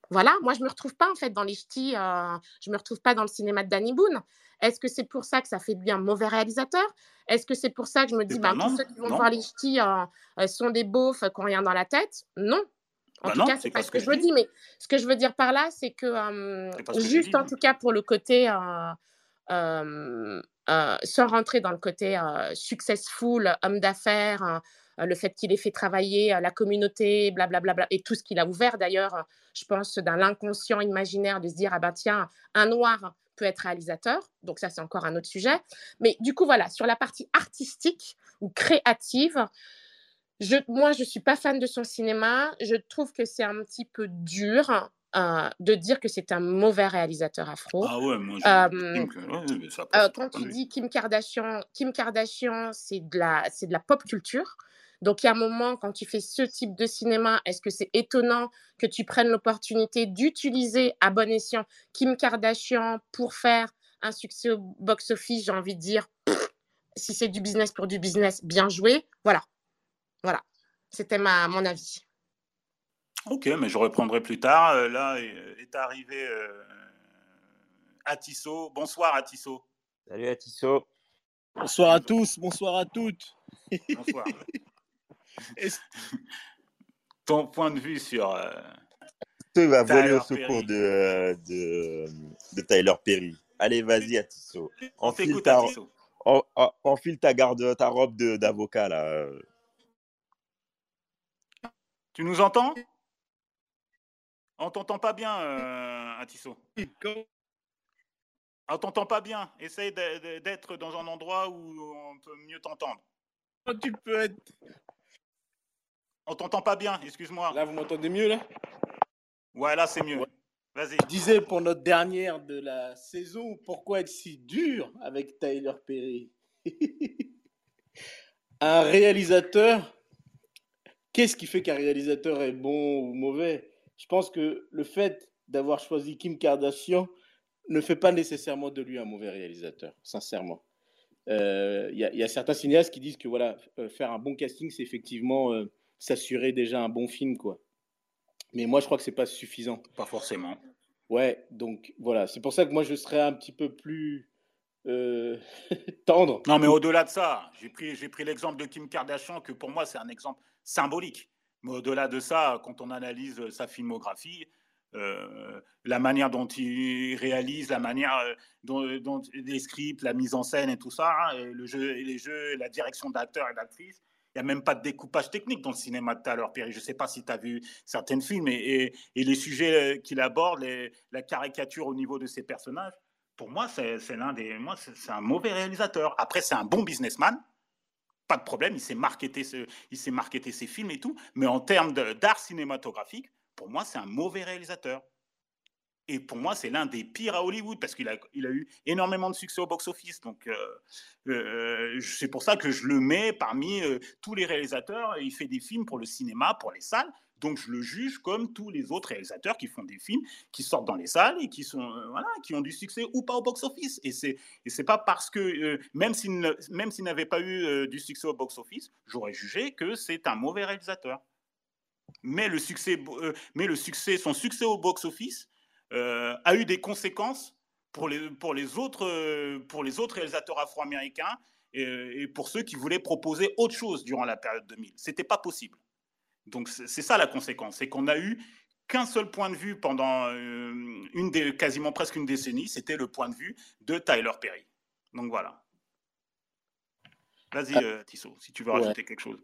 Speaker 4: voilà, moi je me retrouve pas en fait dans les ch'tis, euh, je me retrouve pas dans le cinéma de Danny Boone. Est-ce que c'est pour ça que ça fait de lui un mauvais réalisateur? Est-ce que c'est pour ça que je me dis, bah, tous ceux qui vont non. voir les ch'tis euh, euh, sont des beaufs qui n'ont rien dans la tête? Non. En
Speaker 3: bah
Speaker 4: tout
Speaker 3: non,
Speaker 4: cas, c'est pas ce que, je veux dire. Mais ce que je veux dire par là, c'est que, euh, juste
Speaker 3: dis,
Speaker 4: en tout cas pour le côté, sans rentrer dans le côté successful, homme d'affaires, le fait qu'il ait fait travailler la communauté, blablabla, bla, bla, et tout ce qu'il a ouvert d'ailleurs, je pense, dans l'inconscient imaginaire de se dire, ah ben tiens, un noir peut être réalisateur. Donc ça, c'est encore un autre sujet. Mais du coup, voilà, sur la partie artistique ou créative, je, moi, je ne suis pas fan de son cinéma. Je trouve que c'est un petit peu dur euh, de dire que c'est un mauvais réalisateur afro.
Speaker 3: Ah ouais, moi, je...
Speaker 4: euh, euh, quand tu dis Kim Kardashian, Kim Kardashian, c'est de la, c'est de la pop culture. Donc, il y a un moment, quand tu fais ce type de cinéma, est-ce que c'est étonnant que tu prennes l'opportunité d'utiliser à bon escient Kim Kardashian pour faire un succès au box-office J'ai envie de dire, si c'est du business pour du business, bien joué. Voilà. Voilà. C'était ma, mon avis.
Speaker 3: Ok, mais je reprendrai plus tard. Euh, là est arrivé euh, Atisso. Bonsoir Atisso.
Speaker 1: Salut Atisso.
Speaker 6: Bonsoir à tous, bonsoir à toutes. Bonsoir. *laughs* *laughs*
Speaker 3: Ton point de vue sur. Euh,
Speaker 1: tu va voler au secours de, euh, de, de, Tyler Perry. Allez, vas-y, Atisso. Enfile ta, enfile ta garde, ta robe d'avocat là.
Speaker 3: Tu nous entends? On t'entend pas bien, euh, Atisso. On t'entend pas bien. Essaye d'être dans un endroit où on peut mieux t'entendre.
Speaker 6: Tu peux être
Speaker 3: on t'entend pas bien, excuse-moi.
Speaker 6: Là, vous m'entendez mieux, là?
Speaker 3: Ouais, là, c'est mieux. Vas-y.
Speaker 6: Je disais pour notre dernière de la saison, pourquoi être si dur avec Tyler Perry? *laughs* Un réalisateur, qu'est-ce qui fait qu'un réalisateur est bon ou mauvais? Je pense que le fait d'avoir choisi Kim Kardashian ne fait pas nécessairement de lui un mauvais réalisateur, sincèrement. Euh, Il y, a certains cinéastes qui disent que voilà, euh, faire un bon casting, c'est effectivement euh, s'assurer déjà un bon film, quoi. Mais moi, je crois que c'est pas suffisant.
Speaker 3: Pas forcément.
Speaker 6: Ouais, donc voilà, c'est pour ça que moi, je serais un petit peu plus euh, *laughs* tendre.
Speaker 3: Non, mais au-delà de ça, j'ai pris, j'ai pris l'exemple de Kim Kardashian, que pour moi, c'est un exemple symbolique. Mais au-delà de ça, quand on analyse sa filmographie, euh, la manière dont il réalise, la manière euh, dont, dont, les scripts, la mise en scène et tout ça, hein, et le jeu, et les jeux, la direction d'acteurs et d'actrices, n'y a même pas de découpage technique dans le cinéma de l'heure, Pierre. Je ne sais pas si tu as vu certains films et, les sujets euh, qu'il aborde, la caricature au niveau de ses personnages. Pour moi, c'est l'un des. Moi, c'est un mauvais réalisateur. Après, c'est un bon businessman. Pas de problème, il s'est marketé, marketé ses films et tout. Mais en termes d'art cinématographique, pour moi, c'est un mauvais réalisateur. Et pour moi, c'est l'un des pires à Hollywood parce qu'il a, il a eu énormément de succès au box-office. Donc, euh, euh, c'est pour ça que je le mets parmi euh, tous les réalisateurs. Il fait des films pour le cinéma, pour les salles. Donc, je le juge comme tous les autres réalisateurs qui font des films, qui sortent dans les salles et qui, sont, voilà, qui ont du succès ou pas au box-office. Et c'est et pas parce que, même s'il n'avait pas eu du succès au box-office, j'aurais jugé que c'est un mauvais réalisateur. Mais le succès, mais le succès, son succès au box-office, a eu des conséquences pour les, pour les, autres, euh, pour les autres réalisateurs afro-américains et, pour ceux qui voulaient proposer autre chose durant la période 2000. C'était pas possible. Donc c'est ça la conséquence, c'est qu'on a eu qu'un seul point de vue pendant euh, une des, quasiment presque une décennie, c'était le point de vue de Tyler Perry. Donc voilà. Vas-y, ah. Tissot, si tu veux rajouter quelque chose.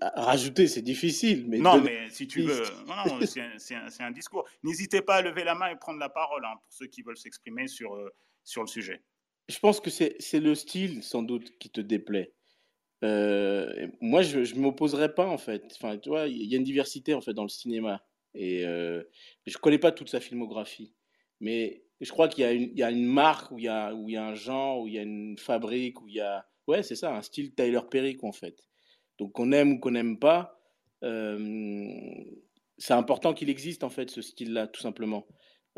Speaker 6: Rajouter, c'est difficile. Mais
Speaker 3: non, mais si tu veux, *laughs* c'est un, discours. N'hésitez pas à lever la main et prendre la parole hein, pour ceux qui veulent s'exprimer sur, euh, sur le sujet.
Speaker 6: Je pense que c'est le style, sans doute, qui te déplaît. Euh, moi, je ne m'opposerais pas, en fait. Enfin, tu vois, il y a une diversité, en fait, dans le cinéma. Et euh, je ne connais pas toute sa filmographie. Mais je crois qu'il y, y, a une marque, où il y a, où il y a un genre, où il y a une fabrique, où il y a... Ouais, c'est ça, un style Tyler Perry, en fait. Donc qu'on aime ou qu'on n'aime pas, euh, c'est important qu'il existe en fait ce style-là, tout simplement.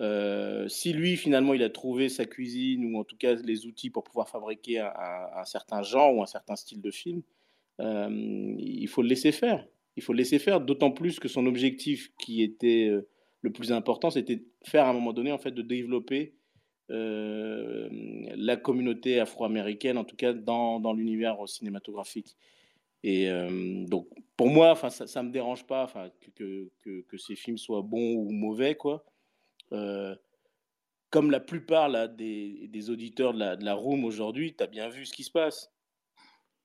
Speaker 6: Euh, si lui, finalement, il a trouvé sa cuisine ou en tout cas les outils pour pouvoir fabriquer un, certain genre ou un certain style de film, euh, il faut le laisser faire. Il faut le laisser faire, d'autant plus que son objectif qui était le plus important, c'était de faire à un moment donné, en fait, de développer la communauté afro-américaine, en tout cas dans, dans l'univers cinématographique. Et euh, donc, pour moi, ça ne me dérange pas que, que, ces films soient bons ou mauvais, quoi. Euh, comme la plupart là, des, des auditeurs de la, de Room aujourd'hui, tu as bien vu ce qui se passe.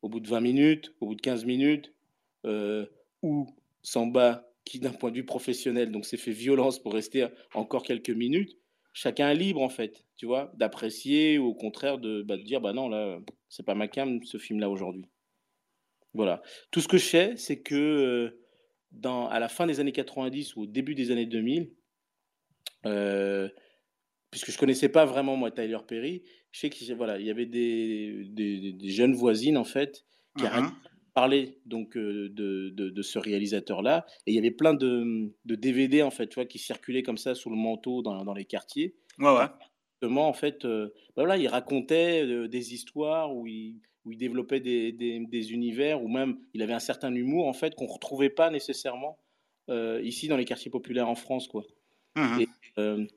Speaker 6: Au bout de 20 minutes, au bout de 15 minutes, euh, ou Samba, qui d'un point de vue professionnel, donc s'est fait violence pour rester encore quelques minutes, chacun est libre en fait, tu vois, d'apprécier ou au contraire de, bah, de dire bah non là, c'est pas ma cam ce film-là aujourd'hui. Voilà. Tout ce que je sais, c'est que euh, dans, à la fin des années 90 ou au début des années 2000, euh, puisque je connaissais pas vraiment moi Tyler Perry, je sais qu'il voilà, il y avait des, des, des jeunes voisines en fait qui uh parlaient donc euh, de, de, de, ce réalisateur-là, et il y avait plein de, de, DVD en fait, tu vois, qui circulaient comme ça sous le manteau dans, dans les quartiers.
Speaker 3: Ouais, ouais.
Speaker 6: Justement, en fait, euh, bah voilà, il racontait des histoires où il, où il développait des, des, des, univers, ou même il avait un certain humour en fait qu'on retrouvait pas nécessairement ici dans les quartiers populaires en France, quoi. Mmh et,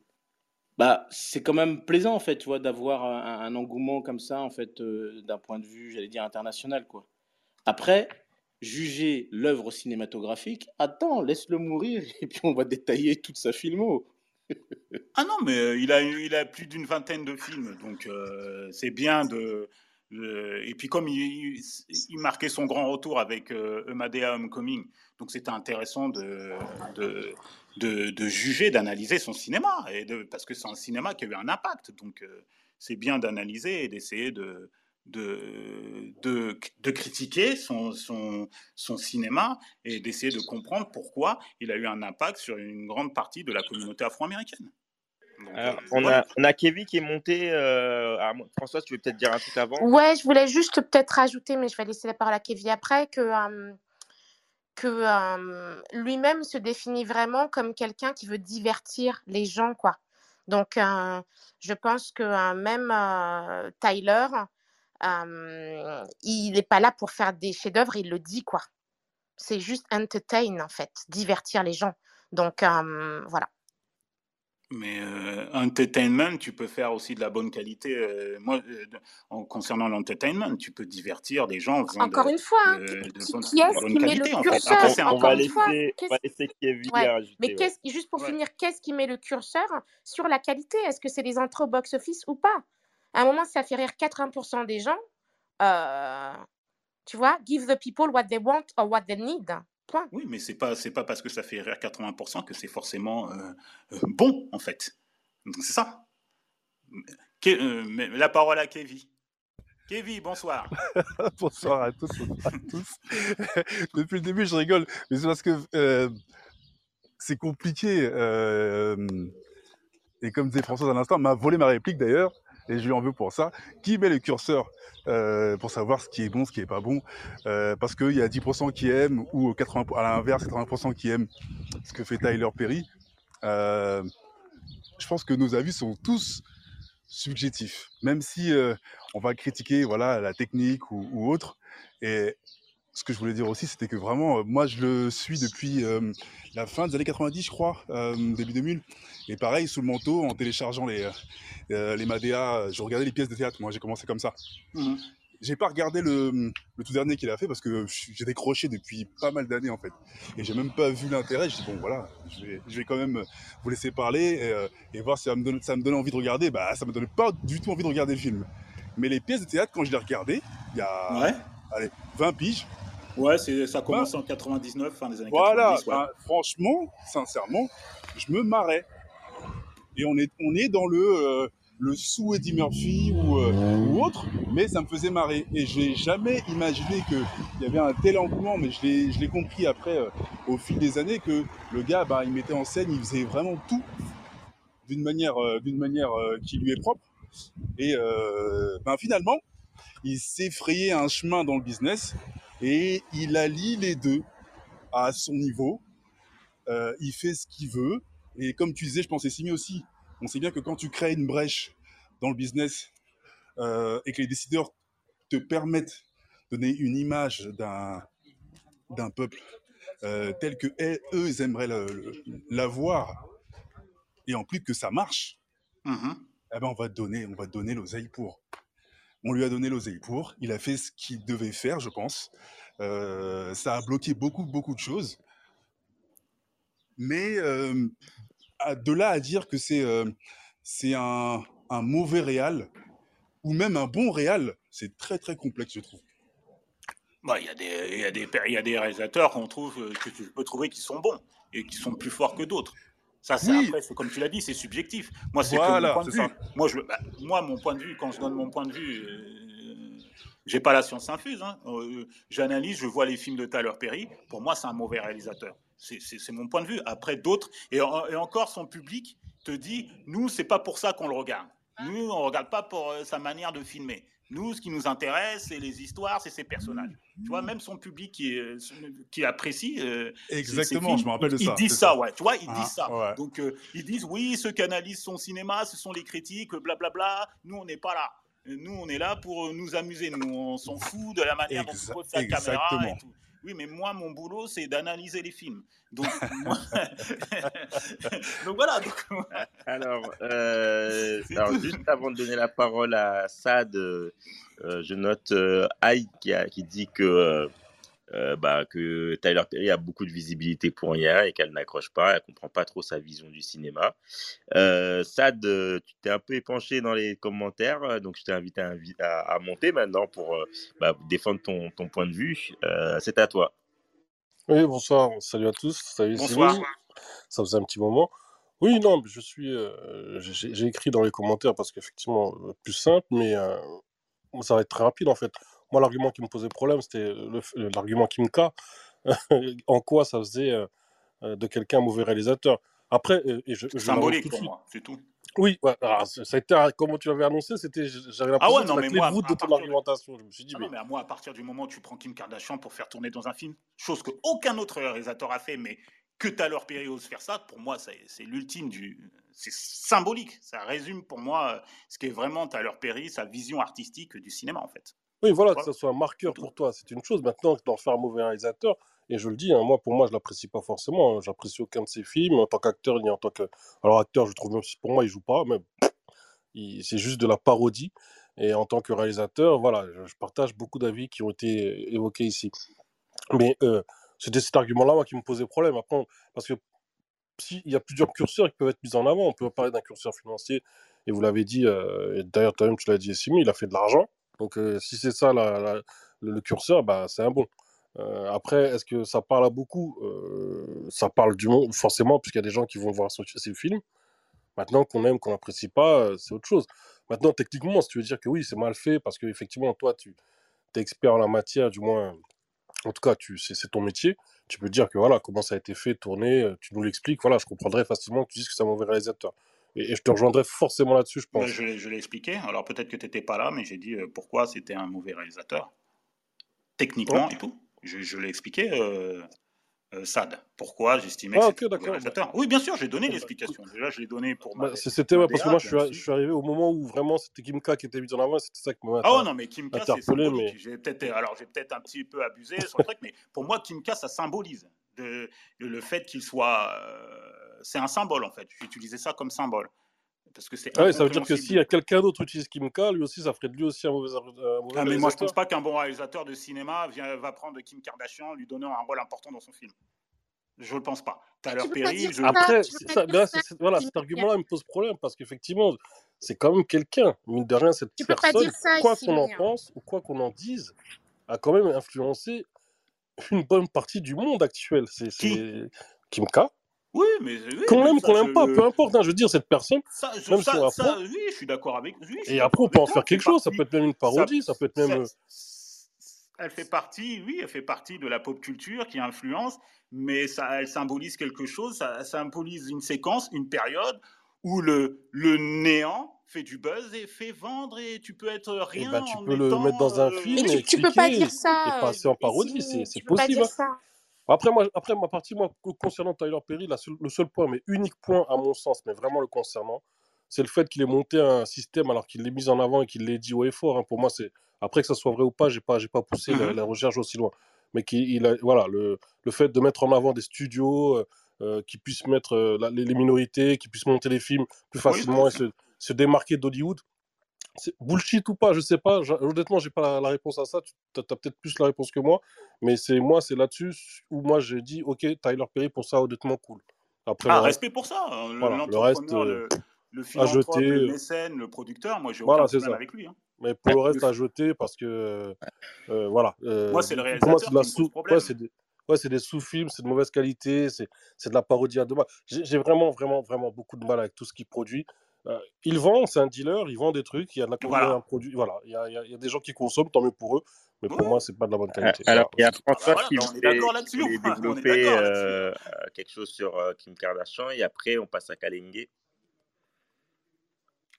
Speaker 6: bah, c'est quand même plaisant en fait, tu vois, d'avoir un, un, engouement comme ça en fait, euh, d'un point de vue, j'allais dire international quoi. Après, juger l'œuvre cinématographique, attends, laisse-le mourir *laughs* et puis on va détailler toute sa filmo.
Speaker 3: ah non, mais euh, il a il a plus d'une vingtaine de films, donc euh, c'est bien de et puis comme il, marquait son grand retour avec euh, Homecoming, donc c'était intéressant de, de, de, juger, d'analyser son cinéma, et parce que c'est un cinéma qui a eu un impact. Donc euh, c'est bien d'analyser et d'essayer de, de, de, de, critiquer son, son, son cinéma et d'essayer de comprendre pourquoi il a eu un impact sur une grande partie de la communauté afro-américaine.
Speaker 1: Alors, euh, on, a, on a Kevin qui est monté. Euh, François, tu veux peut-être dire un truc avant?
Speaker 4: Ouais, je voulais juste peut-être rajouter, mais je vais laisser la parole à Kevin après, que, euh, que euh, lui-même se définit vraiment comme quelqu'un qui veut divertir les gens, quoi. Donc, euh, je pense que euh, même Tyler, il n'est pas là pour faire des chefs-d'œuvre, il le dit, quoi. C'est juste entertain, en fait, divertir les gens. Donc, voilà.
Speaker 3: Mais euh, entertainment, tu peux faire aussi de la bonne qualité. Euh, moi, euh, en concernant l'entertainment, tu peux divertir des gens.
Speaker 4: Encore
Speaker 3: de,
Speaker 4: une fois, hein,
Speaker 3: de,
Speaker 4: qui, est-ce qui met le curseur
Speaker 1: en fait. on, va laisser, on va laisser Kevin
Speaker 4: ouais.
Speaker 1: rajouter,
Speaker 4: Mais ouais. juste pour ouais. finir, qu'est-ce qui met le curseur sur la qualité? Est-ce que c'est les au box-office ou pas? À un moment, ça fait rire 80% des gens. tu vois, give the people what they want or what they need.
Speaker 3: Oui, mais c'est pas c'est pas parce que ça fait rire 80% que c'est forcément euh, euh, bon en fait. C'est ça. Que, euh, la parole à Kevin. Kevin, bonsoir. *laughs*
Speaker 7: bonsoir à tous, bonsoir à tous. *laughs* Depuis le début, je rigole, mais c'est parce que euh, c'est compliqué. et comme disait François à l'instant, m'a volé ma réplique d'ailleurs et je lui en veux pour ça, qui met le curseur euh, pour savoir ce qui est bon, ce qui est pas bon, euh, parce qu'il y a 10% qui aiment, ou 80, à l'inverse, 80% qui aiment ce que fait Tyler Perry. Euh, je pense que nos avis sont tous subjectifs, même si on va critiquer voilà la technique ou, ou autre. Et ce que je voulais dire aussi, c'était que vraiment, euh, moi, je le suis depuis euh, la fin des années 90, je crois, euh, début 2000. Et pareil, sous le manteau, en téléchargeant les, euh, les Madea, je regardais les pièces de théâtre. Moi, j'ai commencé comme ça. Mmh. J'ai pas regardé le, le tout dernier qu'il a fait parce que j'ai décroché depuis pas mal d'années en fait. Et j'ai même pas vu l'intérêt. Je dis bon voilà, je vais, je vais quand même vous laisser parler et, et voir si ça me, donne, ça me donne envie de regarder. Bah ça me donnait pas du tout envie de regarder le film. Mais les pièces de théâtre, quand je les regardais, il y a
Speaker 3: ouais.
Speaker 7: allez, 20 piges,
Speaker 3: Ouais, ça commence bah, en 99, fin des années
Speaker 7: voilà,
Speaker 3: 90.
Speaker 7: Voilà, ouais. bah, franchement, sincèrement, je me marrais. Et on est, on est dans le, euh, le sous Eddie Murphy ou, euh, ou, autre, mais ça me faisait marrer. Et j'ai jamais imaginé qu'il y avait un tel engouement, mais je l'ai compris après, euh, au fil des années, que le gars, bah, il mettait en scène, il faisait vraiment tout d'une manière, d'une manière qui lui est propre. Et ben, finalement, il s'est frayé un chemin dans le business et il allie les deux à son niveau. Euh, il fait ce qu'il veut. Et comme tu disais, je pense, c'est Simi aussi. On sait bien que quand tu crées une brèche dans le business euh, et que les décideurs te permettent de donner une image d'un d'un peuple euh, tel que eux ils aimeraient la voir et en plus que ça marche, mm -hmm. eh ben on va te donner, on va te donner l'oseille pour. On lui a donné l'oseille pour. Il a fait ce qu'il devait faire, je pense. Euh, ça a bloqué beaucoup, beaucoup de choses. Mais euh, de là à dire que c'est euh, un, mauvais réal ou même un bon réal, c'est très, très complexe, je trouve.
Speaker 3: Bah, il, y il, y il y a des réalisateurs qu'on trouve, que tu peux trouver qui sont bons et qui sont plus forts que d'autres. Ça, c'est
Speaker 7: Oui.
Speaker 3: après, c'est comme tu l'as dit, c'est subjectif. Moi, c'est
Speaker 7: Voilà,
Speaker 3: mon point de vue. Moi, je, bah, moi, mon point de vue, quand je donne mon point de vue, euh, j'ai pas la science infuse. hein. Euh, J'analyse, je vois les films de Tyler Perry. Pour moi, c'est un mauvais réalisateur. C'est- mon point de vue. Après, d'autres, et, en- et encore, son public te dit, nous, c'est pas pour ça qu'on le regarde. Nous, on regarde pas pour euh, sa manière de filmer. Nous, ce qui nous intéresse, c'est les histoires, c'est ses personnages. Tu vois, même son public qui, qui apprécie. euh, ces- ces
Speaker 7: Exactement,
Speaker 3: films,
Speaker 7: je me rappelle de ça.
Speaker 3: Ils disent
Speaker 7: c'est
Speaker 3: ça, ouais. Tu vois, ils
Speaker 7: Ah,
Speaker 3: disent ça.
Speaker 7: ouais.
Speaker 3: Donc, euh, ils disent oui, ceux qui analysent son cinéma, ce sont les critiques, blablabla. Nous, on n'est pas là. Nous, on est là pour nous amuser. Nous, on s'en fout de la manière dont tu poses ta caméra et tout. Oui, mais moi, mon boulot, c'est d'analyser les films. Donc, moi- *laughs* donc voilà. donc- *laughs*
Speaker 1: Alors, euh, alors juste avant de donner la parole à Sad, euh, euh, je note Aïe qui, a- qui dit que, euh, bah, que Tyler Perry a beaucoup de visibilité pour rien et qu'elle n'accroche pas, elle comprend pas trop sa vision du cinéma. Euh, Sad, euh, tu t'es un peu épanché dans les commentaires, donc je t'ai invité à, invi- à- à monter maintenant pour euh, bah, défendre ton, ton point de vue. Euh, C'est à toi.
Speaker 8: Oui, bonsoir, salut à tous, salut
Speaker 3: Bonsoir.
Speaker 8: Ça faisait un petit moment. Oui, non, mais je suis, euh, j'ai écrit dans les commentaires parce qu'effectivement, plus simple, mais euh, ça va être très rapide en fait. Moi, l'argument qui me posait problème, c'était l'argument qui me cas, en quoi ça faisait euh, euh, de quelqu'un un mauvais réalisateur. Après, euh, et je,
Speaker 3: Symbolique pour moi, c'est tout.
Speaker 8: Oui, ouais, alors, ça a été, comment tu l'avais annoncé, c'était, j'avais
Speaker 3: Ah
Speaker 8: l'impression
Speaker 3: ouais,
Speaker 8: que
Speaker 3: non, mais moi,
Speaker 8: de ton argumentation. Je me suis dit,
Speaker 3: Ah
Speaker 8: mais
Speaker 3: non, mais à moi, à partir du moment où tu prends Kim Kardashian pour faire tourner dans un film, chose que aucun autre réalisateur a fait, mais que Tyler Perry ose faire ça, pour moi, c'est l'ultime du. C'est symbolique. Ça résume pour moi ce qu'est vraiment Tyler Perry, sa vision artistique du cinéma, en fait.
Speaker 8: Oui, voilà,
Speaker 3: Voilà.
Speaker 8: que ce soit un marqueur pour toi, c'est une chose. Maintenant, d'en faire un mauvais réalisateur, et je le dis, hein, moi, pour moi, je l'apprécie pas forcément. hein. J'apprécie aucun de ses films en tant qu'acteur ni en tant que. Alors, acteur, je trouve même si pour moi, il joue pas, mais il- c'est juste de la parodie. Et en tant que réalisateur, voilà, je, je partage beaucoup d'avis qui ont été évoqués ici. Mais euh, c'était cet argument-là, moi, qui me posait problème. Après, on- parce que s'il y a plusieurs curseurs qui peuvent être mis en avant, on peut parler d'un curseur financier, et vous l'avez dit, euh, et d'ailleurs, toi-même, tu l'as dit, Simi, il a fait de l'argent. Donc, euh, si c'est ça le, curseur, bah, c'est un bon. Euh, après, est-ce que ça parle à beaucoup? Euh, Ça parle du monde, forcément, puisqu'il y a des gens qui vont voir ce- ces films. Maintenant, qu'on aime, qu'on n'apprécie pas, c'est autre chose. Maintenant, techniquement, si tu veux dire que oui, c'est mal fait, parce qu'effectivement, toi, tu es expert en la matière, du moins, en tout cas, c'est, ton métier, tu peux dire que voilà, comment ça a été fait, tourné, tu nous l'expliques, voilà, je comprendrais facilement que tu dises que c'est un mauvais réalisateur. Et, et je te rejoindrai forcément là-dessus, je pense.
Speaker 3: je l'ai je l'ai expliqué. Alors peut-être que tu n'étais pas là, mais j'ai dit euh, pourquoi c'était un mauvais réalisateur? Techniquement et tout. Je, je l'ai expliqué, euh, euh, Sad. Pourquoi j'estimais
Speaker 8: Ah,
Speaker 3: que
Speaker 8: ok,
Speaker 3: c'était un mauvais
Speaker 8: d'accord.
Speaker 3: réalisateur? Oui, bien sûr, j'ai donné
Speaker 8: Bah, bah,
Speaker 3: l'explication. Déjà, je l'ai donné pour
Speaker 8: Bah,
Speaker 3: ma.
Speaker 8: c'est- c'était ouais, parce que moi, je suis, je arrivé au moment où vraiment c'était Kimka qui était mis en avant, c'était ça qui m'a
Speaker 3: Ah ouais, non, mais Kim K, c'est
Speaker 8: interpellé,
Speaker 3: symbolique.
Speaker 8: mais
Speaker 3: J'ai peut-être, alors, j'ai peut-être un petit peu abusé sur le truc, mais pour moi, Kim K, ça symbolise de, de le fait qu'il soit. euh, c'est un symbole, en fait. J'ai utilisé ça comme symbole. Parce que c'est
Speaker 8: ah oui, ça veut dire que s'il y a quelqu'un d'autre qui utilise Kimka, lui aussi, ça ferait de lui aussi un mauvais, un mauvais
Speaker 3: Ah, mais moi, je pense pas qu'un bon réalisateur de cinéma vient, va prendre Kim Kardashian, lui donnant un rôle important dans son film. Je le pense pas.
Speaker 4: Pas
Speaker 3: Perry,
Speaker 4: dire
Speaker 3: je.
Speaker 8: Après, ça, là, voilà,
Speaker 4: Kim
Speaker 8: cet argument-là me pose problème parce qu'effectivement, c'est quand même quelqu'un, mine de rien, cette
Speaker 4: Tu
Speaker 8: personne,
Speaker 4: ça
Speaker 8: quoi qu'on en
Speaker 4: Mia.
Speaker 8: pense ou quoi qu'on en dise, a quand même influencé une bonne partie du monde actuel. C'est c'est Kimka.
Speaker 3: Oui, mais oui,
Speaker 8: Qu'on
Speaker 3: mais
Speaker 8: aime,
Speaker 3: ça,
Speaker 8: qu'on aime pas, peu importe, hein, je veux dire, cette personne,
Speaker 3: Ça, je-
Speaker 8: même si on
Speaker 3: ça, oui, je suis d'accord avec.
Speaker 8: Et après, on peut en faire quelque chose, ça peut être même une parodie, ça peut être même... euh,
Speaker 3: elle fait partie, oui, elle fait partie de la pop culture qui influence, mais ça, elle symbolise quelque chose, ça symbolise une séquence, une période où le, le néant fait du buzz et fait vendre et tu peux être
Speaker 8: Eh
Speaker 3: rien
Speaker 8: ben, tu
Speaker 3: en
Speaker 8: peux le mettre dans un
Speaker 3: euh,
Speaker 8: film
Speaker 4: Mais
Speaker 8: et
Speaker 4: tu, tu peux pas dire
Speaker 8: et, et
Speaker 4: ça, euh,
Speaker 8: passer en parodie, c'est
Speaker 4: peux pas
Speaker 8: possible.
Speaker 4: dire
Speaker 8: hein.
Speaker 4: ça.
Speaker 8: Après, moi, après, ma partie, moi, co- concernant Tyler Perry, la seule- le seul point, mais unique point à mon sens, mais vraiment le concernant, c'est le fait qu'il ait monté un système alors qu'il l'ait mis en avant et qu'il l'ait dit haut et fort. hein. Pour moi, c'est après que ça soit vrai ou pas, j'ai pas, j'ai pas poussé la,
Speaker 3: Mhm.
Speaker 8: la recherche aussi loin. Mais qu'il a, voilà, le, le fait de mettre en avant des studios euh, euh, qui puissent mettre euh, la- les, les minorités, qui puissent monter les films plus facilement et se, se démarquer d'Hollywood. Bullshit ou pas, je sais pas. Honnêtement, j'ai pas la, la réponse à ça. Tu as, peut-être plus la réponse que moi. Mais c'est moi, c'est là-dessus où moi j'ai dit, ok, Tyler Perry, pour ça, honnêtement, cool. Après
Speaker 3: Ah,
Speaker 8: le reste,
Speaker 3: respect pour ça. hein, le-
Speaker 8: voilà, le reste
Speaker 3: L'entrepreneur,
Speaker 8: euh,
Speaker 3: le, le philanthrope,
Speaker 8: jeter.
Speaker 3: le
Speaker 8: euh,
Speaker 3: mécène, le producteur, moi, j'ai aucun
Speaker 8: Voilà, c'est
Speaker 3: problème
Speaker 8: ça.
Speaker 3: avec lui. hein.
Speaker 8: Mais pour le
Speaker 3: Le
Speaker 8: reste, à jeter parce que, euh, euh, voilà. euh,
Speaker 3: Moi, c'est le
Speaker 8: pour moi, c'est
Speaker 3: réalisateur qui me
Speaker 8: sous. Ouais, des- ouais, c'est des sous-films, c'est de mauvaise qualité, c'est de la parodie à deux j'ai vraiment, vraiment, vraiment beaucoup de mal avec tout ce qu'il produit. Euh, il vend, c'est un dealer, il vend des trucs, il y a de la a un
Speaker 3: Voilà.
Speaker 8: produit, voilà, il y a, il y a- il y a des gens qui consomment, tant mieux pour eux, mais pour
Speaker 3: Ouais.
Speaker 8: moi, c'est pas de la bonne qualité.
Speaker 1: Alors, il y a
Speaker 8: Voilà.
Speaker 3: Ah bah
Speaker 1: François
Speaker 3: voilà,
Speaker 1: qui
Speaker 3: bah on est
Speaker 1: voulait,
Speaker 3: d'accord
Speaker 1: qui
Speaker 3: là-dessus.
Speaker 1: voulait *laughs*
Speaker 3: On est
Speaker 1: développer euh, euh, quelque chose sur euh, Kim Kardashian et après on passe à Kalenge.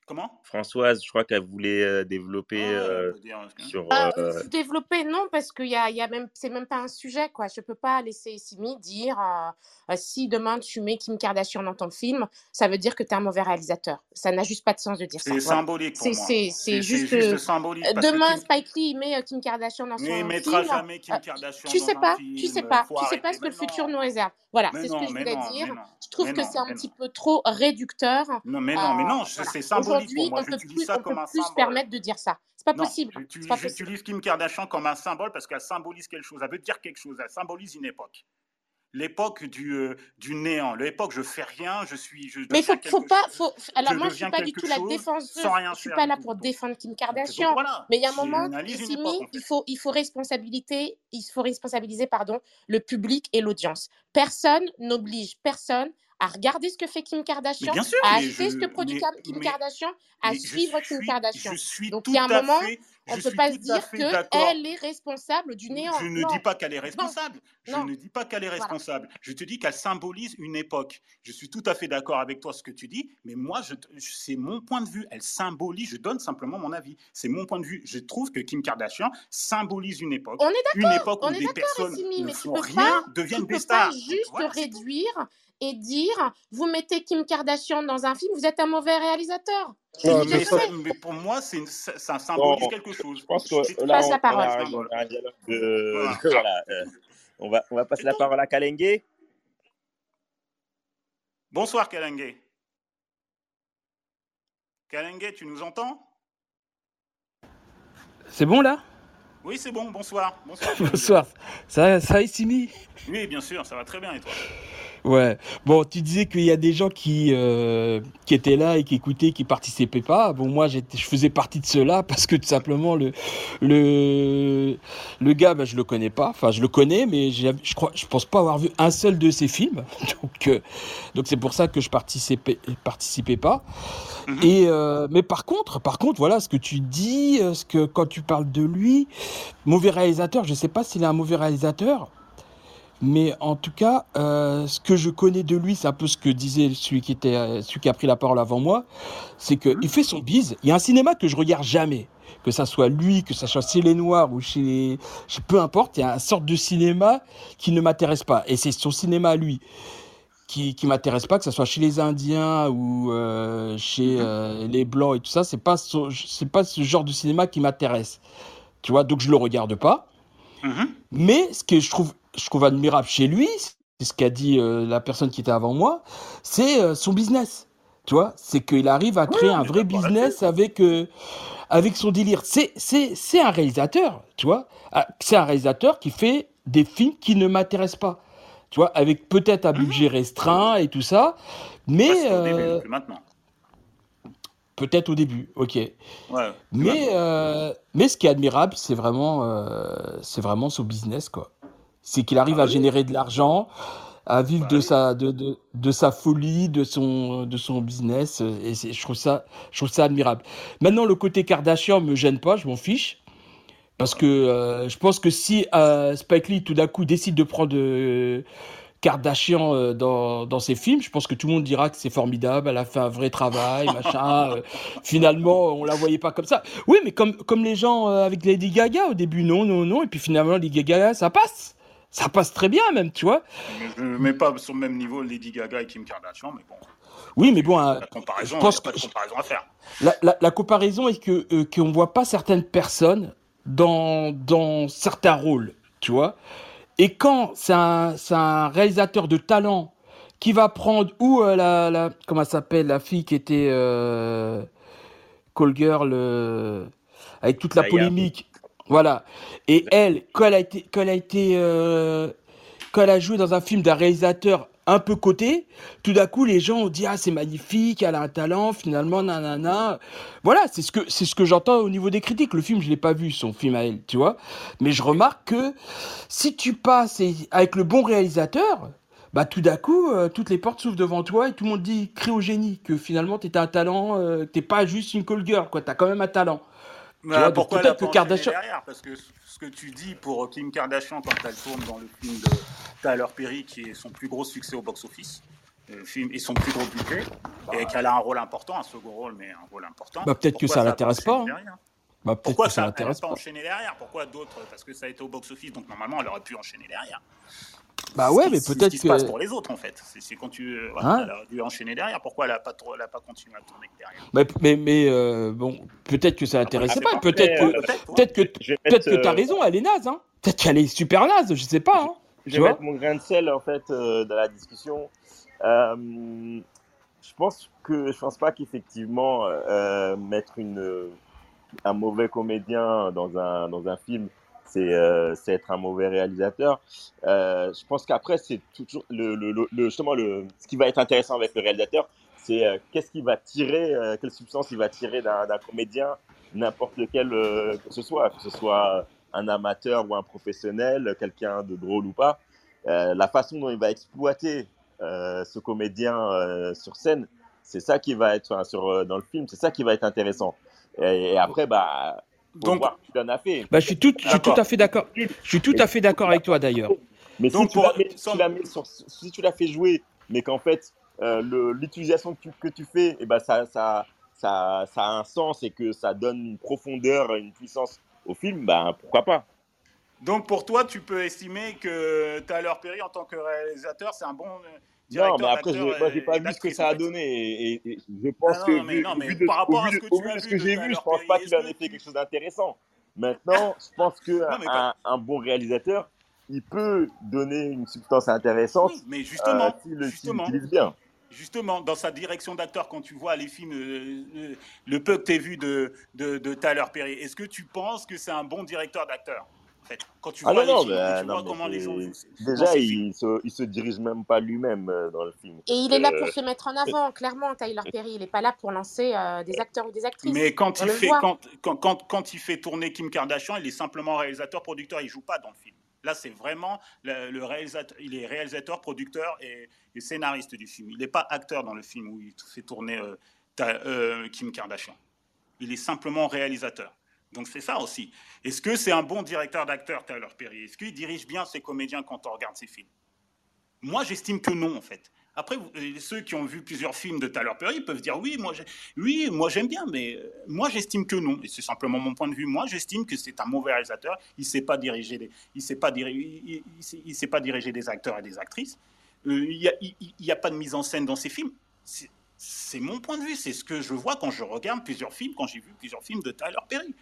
Speaker 3: Comment?
Speaker 1: Françoise, je crois qu'elle voulait euh, développer
Speaker 3: Ouais,
Speaker 1: euh,
Speaker 3: dire. hein.
Speaker 1: sur.
Speaker 4: Euh,
Speaker 1: euh,
Speaker 4: développer, non, parce que y a, y a même, c'est même pas un sujet, quoi. Je peux pas laisser Simi dire euh, euh, si demain tu mets Kim Kardashian dans ton film, ça veut dire que tu es un mauvais réalisateur. Ça n'a juste pas de sens de dire ça.
Speaker 3: C'est
Speaker 4: Voilà.
Speaker 3: symbolique pour
Speaker 4: C'est
Speaker 3: moi.
Speaker 4: c'est-
Speaker 3: C'est
Speaker 4: c'est
Speaker 3: c'est
Speaker 4: juste.
Speaker 3: juste
Speaker 4: euh,
Speaker 3: symbolique
Speaker 4: euh, demain,
Speaker 3: Kim,
Speaker 4: Spike Lee met euh, Kim Kardashian dans
Speaker 3: mais il
Speaker 4: son
Speaker 3: mettra
Speaker 4: film.
Speaker 3: jamais Kim
Speaker 4: euh,
Speaker 3: Kardashian
Speaker 4: tu
Speaker 3: dans
Speaker 4: sais
Speaker 3: un
Speaker 4: pas, tu sais
Speaker 3: film.
Speaker 4: pas, tu sais pas ce que le futur
Speaker 3: non.
Speaker 4: nous réserve. Voilà,
Speaker 3: Mais
Speaker 4: c'est ce que
Speaker 3: non,
Speaker 4: je voulais
Speaker 3: non,
Speaker 4: dire.
Speaker 3: non,
Speaker 4: Je trouve que
Speaker 3: non,
Speaker 4: c'est un petit
Speaker 3: non.
Speaker 4: peu trop réducteur.
Speaker 3: Non, mais
Speaker 4: Euh,
Speaker 3: non, mais non, je-
Speaker 4: voilà.
Speaker 3: c'est symbolique
Speaker 4: Aujourd'hui, on peut plus, on peut plus se permettre de dire ça. C'est pas
Speaker 3: Non,
Speaker 4: possible.
Speaker 3: J'utilise Kim Kardashian comme un symbole parce qu'elle symbolise quelque chose. Elle veut dire quelque chose. Elle symbolise une époque. L'époque du, euh, du néant. L'époque, je fais rien, je suis, je
Speaker 4: Mais faut, faut pas. Faut... Alors
Speaker 3: Je
Speaker 4: moi, je suis pas du tout la défenseuse. Je suis pas là pour défendre Kim
Speaker 3: donc
Speaker 4: Kardashian.
Speaker 3: voilà,
Speaker 4: Mais il y a un moment, Simi, il faut, il faut responsabiliser, il faut responsabiliser, pardon, le public et l'audience. Personne n'oblige personne à regarder ce que fait Kim Kardashian,
Speaker 3: sûr,
Speaker 4: à acheter ce que produit
Speaker 3: mais,
Speaker 4: Kim
Speaker 3: mais,
Speaker 4: Kardashian, à suivre Kim Kardashian.
Speaker 3: je suis
Speaker 4: Donc il y a un moment,
Speaker 3: fait,
Speaker 4: on
Speaker 3: je
Speaker 4: peut pas se dire
Speaker 3: fait
Speaker 4: que
Speaker 3: d'accord.
Speaker 4: elle est responsable du néant.
Speaker 3: Je ne
Speaker 4: Non,
Speaker 3: dis pas qu'elle est
Speaker 4: non,
Speaker 3: responsable. Je
Speaker 4: non.
Speaker 3: ne dis pas qu'elle est
Speaker 4: Voilà.
Speaker 3: responsable. Je te dis qu'elle symbolise une époque. Je suis tout à fait d'accord avec toi ce que tu dis, mais moi, c'est mon point de vue. Elle symbolise. Je donne simplement mon avis. C'est mon point de vue. Je trouve que Kim Kardashian symbolise une époque.
Speaker 4: On est
Speaker 3: Une
Speaker 4: d'accord,
Speaker 3: époque où
Speaker 4: on est
Speaker 3: des personnes ne font rien
Speaker 4: pas,
Speaker 3: deviennent
Speaker 4: tu
Speaker 3: des
Speaker 4: peux
Speaker 3: stars.
Speaker 4: pas juste
Speaker 3: voilà,
Speaker 4: réduire et dire vous mettez Kim Kardashian dans un film, vous êtes un mauvais réalisateur.
Speaker 8: Non, mais ça,
Speaker 3: pour moi, c'est une- ça, ça
Speaker 1: bon,
Speaker 3: symbolise quelque chose.
Speaker 1: je pense que là
Speaker 4: Passe
Speaker 1: on,
Speaker 4: la
Speaker 1: on
Speaker 4: parole.
Speaker 1: a,
Speaker 3: C'est un
Speaker 1: un,
Speaker 3: symbole.
Speaker 1: un dialogue de. *laughs*
Speaker 3: Voilà.
Speaker 1: voilà. euh, on, va, on va passer la parole à Kalenge.
Speaker 3: Bonsoir, Kalenge. Kalenge, tu nous entends?
Speaker 9: C'est bon là?
Speaker 3: Oui, c'est bon. Bonsoir. Bonsoir. *laughs*
Speaker 9: Ça, ça va, Simi?
Speaker 3: Oui, bien sûr, ça va très bien et toi?
Speaker 9: Ouais. Bon, tu disais qu'il y a des gens qui, euh, qui étaient là et qui écoutaient, qui participaient pas. Bon, moi, je faisais partie de ceux-là *laughs* parce que tout simplement, le, le, le gars, bah, je le connais pas. Enfin, je le connais, mais je crois, je pense pas avoir vu un seul de ses films. *laughs* Donc, euh, donc c'est pour ça que je participais, participais pas.
Speaker 3: Mhm.
Speaker 9: Et euh, mais par contre, par contre, voilà ce que tu dis, euh, ce que quand tu parles de lui, mauvais réalisateur. Je sais pas s'il est un mauvais réalisateur. Mais en tout cas, euh, ce que je connais de lui, c'est un peu ce que disait celui qui, était, euh, celui qui a pris la parole avant moi, c'est
Speaker 3: Mhm.
Speaker 9: qu'il fait son bise. Il y a un cinéma que je regarde jamais. Que ça soit lui, que ça soit chez les Noirs ou chez les... chez- Peu importe, il y a une sorte de cinéma qui ne m'intéresse pas. Et c'est son cinéma à lui qui, qui m'intéresse pas, que ce soit chez les Indiens ou euh, chez
Speaker 3: Mhm.
Speaker 9: euh, les Blancs et tout ça. C'est pas, c'est pas ce genre de cinéma qui m'intéresse. Tu vois, donc je le regarde pas.
Speaker 3: Mhm.
Speaker 9: Mais ce que je trouve, je trouve admirable chez lui, c'est ce qu'a dit euh, la personne qui était avant moi, c'est euh, son business. Tu vois, c'est qu'il arrive à créer un vrai business avec, euh, avec son délire. C'est, un réalisateur, tu vois. Ah, C'est un réalisateur qui fait des films qui ne m'intéressent pas. Tu vois, avec peut-être un budget restreint et tout ça, mais
Speaker 3: au début, plus maintenant.
Speaker 9: peut-être au début, ok.
Speaker 3: Ouais,
Speaker 9: Mais, mais ce qui est admirable, c'est vraiment, c'est vraiment son business, quoi. C'est qu'il arrive
Speaker 3: Ah
Speaker 9: à
Speaker 3: oui.
Speaker 9: générer de l'argent, à vivre
Speaker 3: Bah
Speaker 9: de
Speaker 3: oui.
Speaker 9: sa, de, de, de sa folie, de son, de son business, euh, et je trouve ça, je trouve ça admirable. Maintenant, le côté Kardashian me gêne pas, je m'en fiche. Parce que euh, je pense que si euh, Spike Lee tout d'un coup décide de prendre euh, Kardashian dans, dans ses films, je pense que tout le monde dira que c'est formidable, elle a fait un vrai travail, machin. finalement, on la voyait pas comme ça. Oui, mais comme, comme les gens avec Lady Gaga au début, non, non, non, et puis finalement, Lady Gaga, ça passe. Ça passe très bien même, tu vois.
Speaker 3: Mais je ne mets pas sur le même niveau Lady Gaga et Kim Kardashian, mais bon,
Speaker 9: Oui, mais bon,
Speaker 3: la comparaison,
Speaker 9: je pense
Speaker 3: pas
Speaker 9: que-
Speaker 3: de comparaison à faire.
Speaker 9: La, la- la comparaison est que euh, qu'on voit pas certaines personnes dans, dans certains rôles, tu vois. Et quand c'est un, c'est un réalisateur de talent qui va prendre ou euh, la, la comment elle s'appelle la fille qui était euh, Call Girl euh, avec toute la
Speaker 1: Zaya.
Speaker 9: polémique, voilà. Et elle, quand elle a été, quand elle a été, euh, quand elle a joué dans un film d'un réalisateur un peu coté, tout d'un coup les gens ont dit ah c'est magnifique, elle a un talent, finalement nanana. Voilà, c'est ce que c'est ce que j'entends au niveau des critiques. Le film je l'ai pas vu son film à elle, tu vois, mais je remarque que si tu passes avec le bon réalisateur, bah tout d'un coup euh, toutes les portes s'ouvrent devant toi et tout le monde dit crie au génie que finalement tu un talent, euh, t'es pas juste une call girl quoi, t'as quand même un talent.
Speaker 3: Bah, pourquoi peut-être que Kardashian derrière Parce que ce que tu dis pour Kim Kardashian quand elle tourne dans le film de Tyler Perry, qui est son plus gros succès au box-office, le film et son plus gros budget, et qu'elle a un rôle important, un second rôle, mais un rôle important.
Speaker 9: Bah, peut-être que ça l'intéresse pas.
Speaker 3: Bah, Pourquoi ça l'intéresse pas enchaîner derrière Pourquoi d'autres Parce que ça a été au box-office, donc normalement elle aurait pu enchaîner derrière.
Speaker 9: Bah ouais, mais peut-être
Speaker 3: que. Ce qui se passe pour les autres, en fait. C'est quand tu. Euh, voilà, hein elle a dû enchaîner derrière. Pourquoi elle n'a pas, trop, pas continué à tourner derrière?
Speaker 9: Mais, mais, mais euh, bon, peut-être que ça l'intéressait pas. Peut-être que, peut-être que, peut-être que tu as euh, raison, elle est naze. Hein. Peut-être qu'elle est super naze, je sais pas. Hein.
Speaker 1: Je vais mettre mon grain de sel, en fait, dans la discussion. je pense que je pense pas qu'effectivement mettre une, un mauvais comédien dans un, dans un film euh, c'est être un mauvais réalisateur. Euh, je pense qu'après, c'est toujours le, justement le, ce qui va être intéressant avec le réalisateur, c'est euh, qu'est-ce qu'il va tirer, quelle substance il va tirer d'un comédien, n'importe lequel que ce soit, que ce soit un amateur ou un professionnel, quelqu'un de drôle ou pas. la façon dont il va exploiter ce comédien sur scène, c'est ça qui va être sur, dans le film, c'est ça qui va être intéressant. Et après, bah, donc,
Speaker 9: Bah, je suis tout, je suis tout à fait d'accord. Je suis tout à fait d'accord avec toi d'ailleurs.
Speaker 1: Mais si, tu si, tu l'as fait jouer, mais qu'en fait euh, l'utilisation que, que tu, fais, et eh ben ça, ça, ça, ça, a un sens et que ça donne une profondeur, une puissance au film, bah, pourquoi pas
Speaker 3: Donc pour toi, tu peux estimer que Tyler Perry en tant que réalisateur, c'est un bon
Speaker 1: non, mais après, moi, j'ai pas vu ce que ça a donné. Et, je pense que, vu, par rapport à ce que, tu as ce que j'ai vu, je pense pas qu'il en ait fait quelque chose d'intéressant. Maintenant, *laughs* je pense qu'un un bon réalisateur, il peut donner une substance intéressante
Speaker 3: mais justement,
Speaker 1: euh, s'il l'utilise bien.
Speaker 3: Justement, dans sa direction d'acteur, quand tu vois les films, euh, euh, le peu que tu as vu de, de, de Tyler Perry, est-ce que tu penses que c'est un bon directeur d'acteur? Quand tu ah vois, les films, tu vois comment les gens
Speaker 1: Déjà, il se, il se dirige même pas lui-même euh, dans le film.
Speaker 4: Et il est là pour euh, se mettre en avant, clairement, Tyler Perry. Il n'est pas là pour lancer euh, des acteurs ou des actrices.
Speaker 3: Mais quand il, fait, quand, quand, quand, il fait tourner Kim Kardashian, il est simplement réalisateur, producteur, il joue pas dans le film. Là, c'est vraiment le, réalisateur, il est réalisateur, producteur et, scénariste du film. Il n'est pas acteur dans le film où il fait tourner Kim Kardashian. Il est simplement réalisateur. Donc c'est ça aussi. Est-ce que c'est un bon directeur d'acteur, Tyler Perry? Est-ce qu'il dirige bien ses comédiens quand on regarde ses films? Moi, j'estime que non, en fait. Après, euh, ceux qui ont vu plusieurs films de Tyler Perry peuvent dire oui, moi, oui, moi j'aime bien, mais euh, moi j'estime que non. Et c'est simplement mon point de vue. Moi, j'estime que c'est un mauvais réalisateur. Il sait pas diriger des, il sait pas diriger, il, sait, pas diriger des acteurs et des actrices. Euh, il n'y a, a, pas de mise en scène dans ses films. C'est mon point de vue. C'est ce que je vois quand je regarde plusieurs films, quand j'ai vu plusieurs films de Tyler Perry.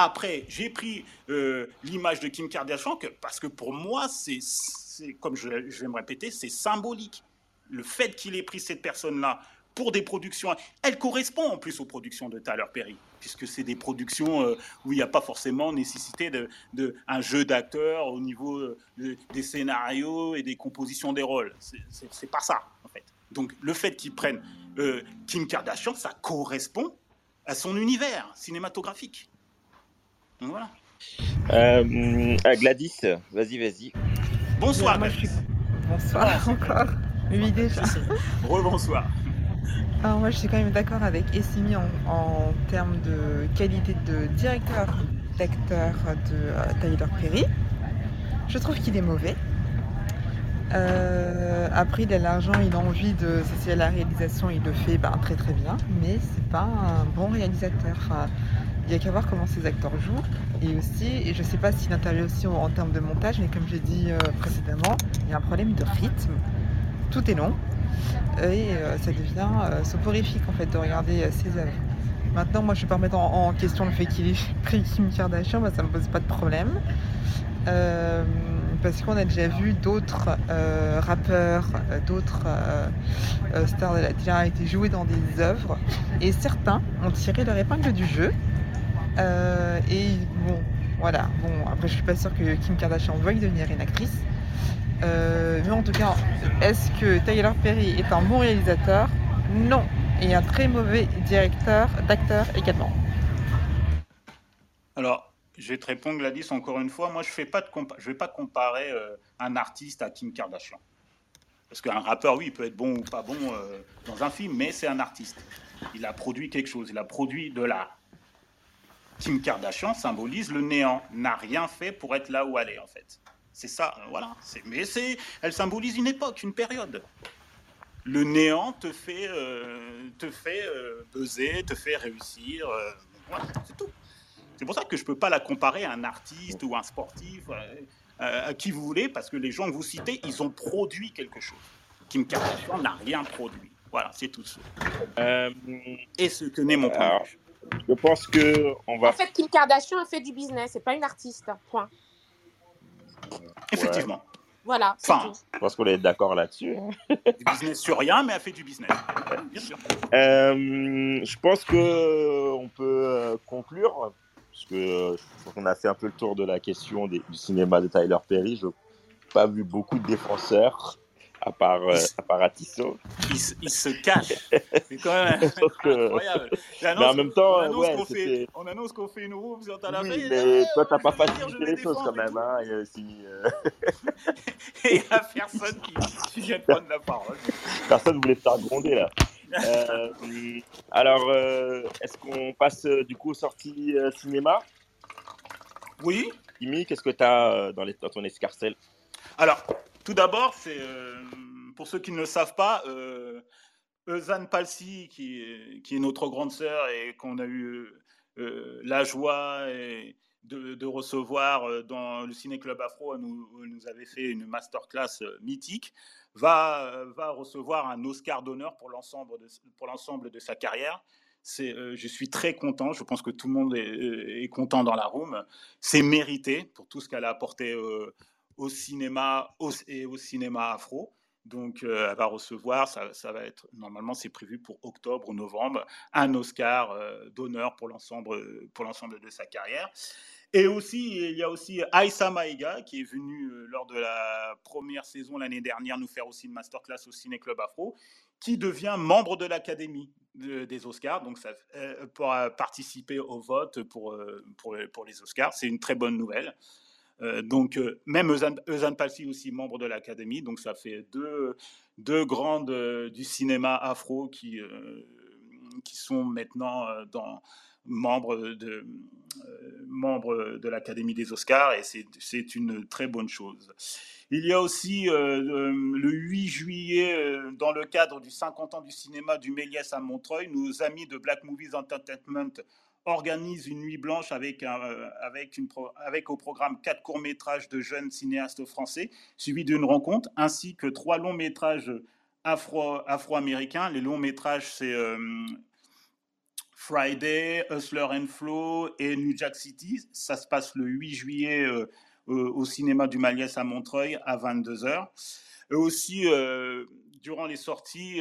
Speaker 3: Après, j'ai pris euh, l'image de Kim Kardashian parce que pour moi, c'est, comme je, vais me répéter, c'est symbolique. Le fait qu'il ait pris cette personne-là pour des productions, elle correspond en plus aux productions de Tyler Perry, puisque c'est des productions euh, où il n'y a pas forcément nécessité de, de un jeu d'acteurs au niveau euh, des scénarios et des compositions des rôles. C'est pas ça, en fait. Donc le fait qu'ils prennent Kim Kardashian, ça correspond à son univers cinématographique. Voilà.
Speaker 1: Euh, Gladys, vas-y, vas-y.
Speaker 3: Bonsoir. Moi, je suis...
Speaker 5: Bonsoir encore. Oui, déjà.
Speaker 3: Rebonsoir.
Speaker 5: Alors moi, je suis quand même d'accord avec Essimi en, termes de qualité de directeur d'acteur de euh, Tyler Perry. Je trouve qu'il est mauvais. Euh, après, il a l'argent, il a envie de. Si c'est la réalisation, il le fait ben, très très bien, mais c'est pas un bon réalisateur. Il n'y a qu'à voir comment ces acteurs jouent. Et aussi, et je ne sais pas intervient aussi en, termes de montage, mais comme j'ai dit euh, précédemment, il y a un problème de rythme. Tout est long. Et euh, ça devient euh, soporifique en fait de regarder ses œuvres. Maintenant, moi je ne vais pas remettre en, question le fait qu'il ait pris Kim Kardashian, ça ne me pose pas de problème. parce qu'on a déjà vu d'autres rappeurs, d'autres stars de la télé-réalité jouer dans des œuvres et certains ont tiré leur épingle du jeu euh, et bon, voilà. Bon, après, je suis pas sûre que Kim Kardashian veuille devenir une actrice. Euh, mais en tout cas, est-ce que Tyler Perry est un bon réalisateur? Non. Et un très mauvais directeur d'acteur également.
Speaker 3: Alors, je vais te répondre, Gladys, encore une fois. Moi, je ne vais pas comparer euh, un artiste à Kim Kardashian. Parce qu'un rappeur, oui, il peut être bon ou pas bon dans un film, mais c'est un artiste. Il a produit quelque chose, il a produit de l'art. Kim Kardashian symbolise le néant, n'a rien fait pour être là où elle est, en fait. C'est ça, euh, voilà. Mais c'est, elle symbolise une époque, une période. Le néant te fait, te fait buzzer, te fait réussir. voilà, c'est tout. C'est pour ça que je ne peux pas la comparer à un artiste ou un sportif, euh, euh, à qui vous voulez, parce que les gens que vous citez, ils ont produit quelque chose. Kim Kardashian n'a rien produit. Voilà, c'est tout ça. Euh, et ce que n'est mon point
Speaker 1: Je pense que on va.
Speaker 4: En fait, Kim Kardashian a fait du business, c'est pas une artiste. Point.
Speaker 3: Effectivement.
Speaker 4: Voilà.
Speaker 1: Enfin, je pense qu'on est d'accord là-dessus. Hein.
Speaker 3: Du business sur rien, mais elle fait du business. Bien sûr.
Speaker 1: je pense que on peut conclure parce que euh, on a fait un peu le tour de la question du cinéma de Tyler Perry. Je n'ai pas vu beaucoup de défenseurs, à part, euh, à part Atisso.
Speaker 3: Il, se cache. C'est quand même *laughs* incroyable.
Speaker 1: mais en même temps,
Speaker 3: on annonce
Speaker 1: ouais,
Speaker 3: qu'on fait, une roue sur ta
Speaker 1: oui, mais toi, tu n'as pas facilité les choses quand même. Hein,
Speaker 3: et euh, il n'y a personne qui, vient prendre la parole.
Speaker 1: Personne ne voulait te faire gronder là. Euh, alors, euh, est-ce qu'on passe euh, du coup aux sorties cinéma?
Speaker 3: Oui.
Speaker 1: Imi, qu'est-ce que tu as dans, les, dans, ton escarcelle?
Speaker 3: Alors, tout d'abord, c'est pour ceux qui ne le savent pas, Eusanne Palsy, qui est, notre grande sœur et qu'on a eu la joie de, recevoir dans le Ciné Club Afro, nous, nous avait fait une masterclass mythique va, recevoir un Oscar d'honneur pour l'ensemble de, sa carrière. Euh, je suis très content. Je pense que tout le monde est, euh, content dans la room. C'est mérité pour tout ce qu'elle a apporté euh, au cinéma et au cinéma afro. Donc, elle va recevoir, ça, ça, va être, normalement, c'est prévu pour octobre ou novembre, un Oscar d'honneur pour l'ensemble, pour l'ensemble de sa carrière. Et aussi, il y a aussi Aïssa Maïga qui est venu euh, lors de la première saison l'année dernière nous faire aussi une masterclass au Ciné Club Afro, qui devient membre de l'Académie des Oscars, donc ça, euh, pour participer au vote euh, pour, pour les Oscars. C'est une très bonne nouvelle. Donc, même Eusanne Palsy aussi membre de l'Académie, donc ça fait deux, deux grandes du cinéma afro qui, qui sont maintenant dans, membre de, euh, membre de l'Académie des Oscars et c'est une très bonne chose. Il y a aussi euh, le 8 juillet, euh, dans le cadre du 50 ans du cinéma du Méliès à Montreuil, nos amis de Black Movies Entertainment organisent une nuit blanche avec, avec, une avec au programme quatre courts-métrages de jeunes cinéastes français, suivis d'une rencontre, ainsi que trois longs-métrages afro-américains. Afro les longs-métrages, c'est Friday, Hustler and Flow et New Jack City. Ça se passe le 8 juillet euh, euh, au cinéma du Maliès à Montreuil à 22h. Et aussi, euh, durant les sorties,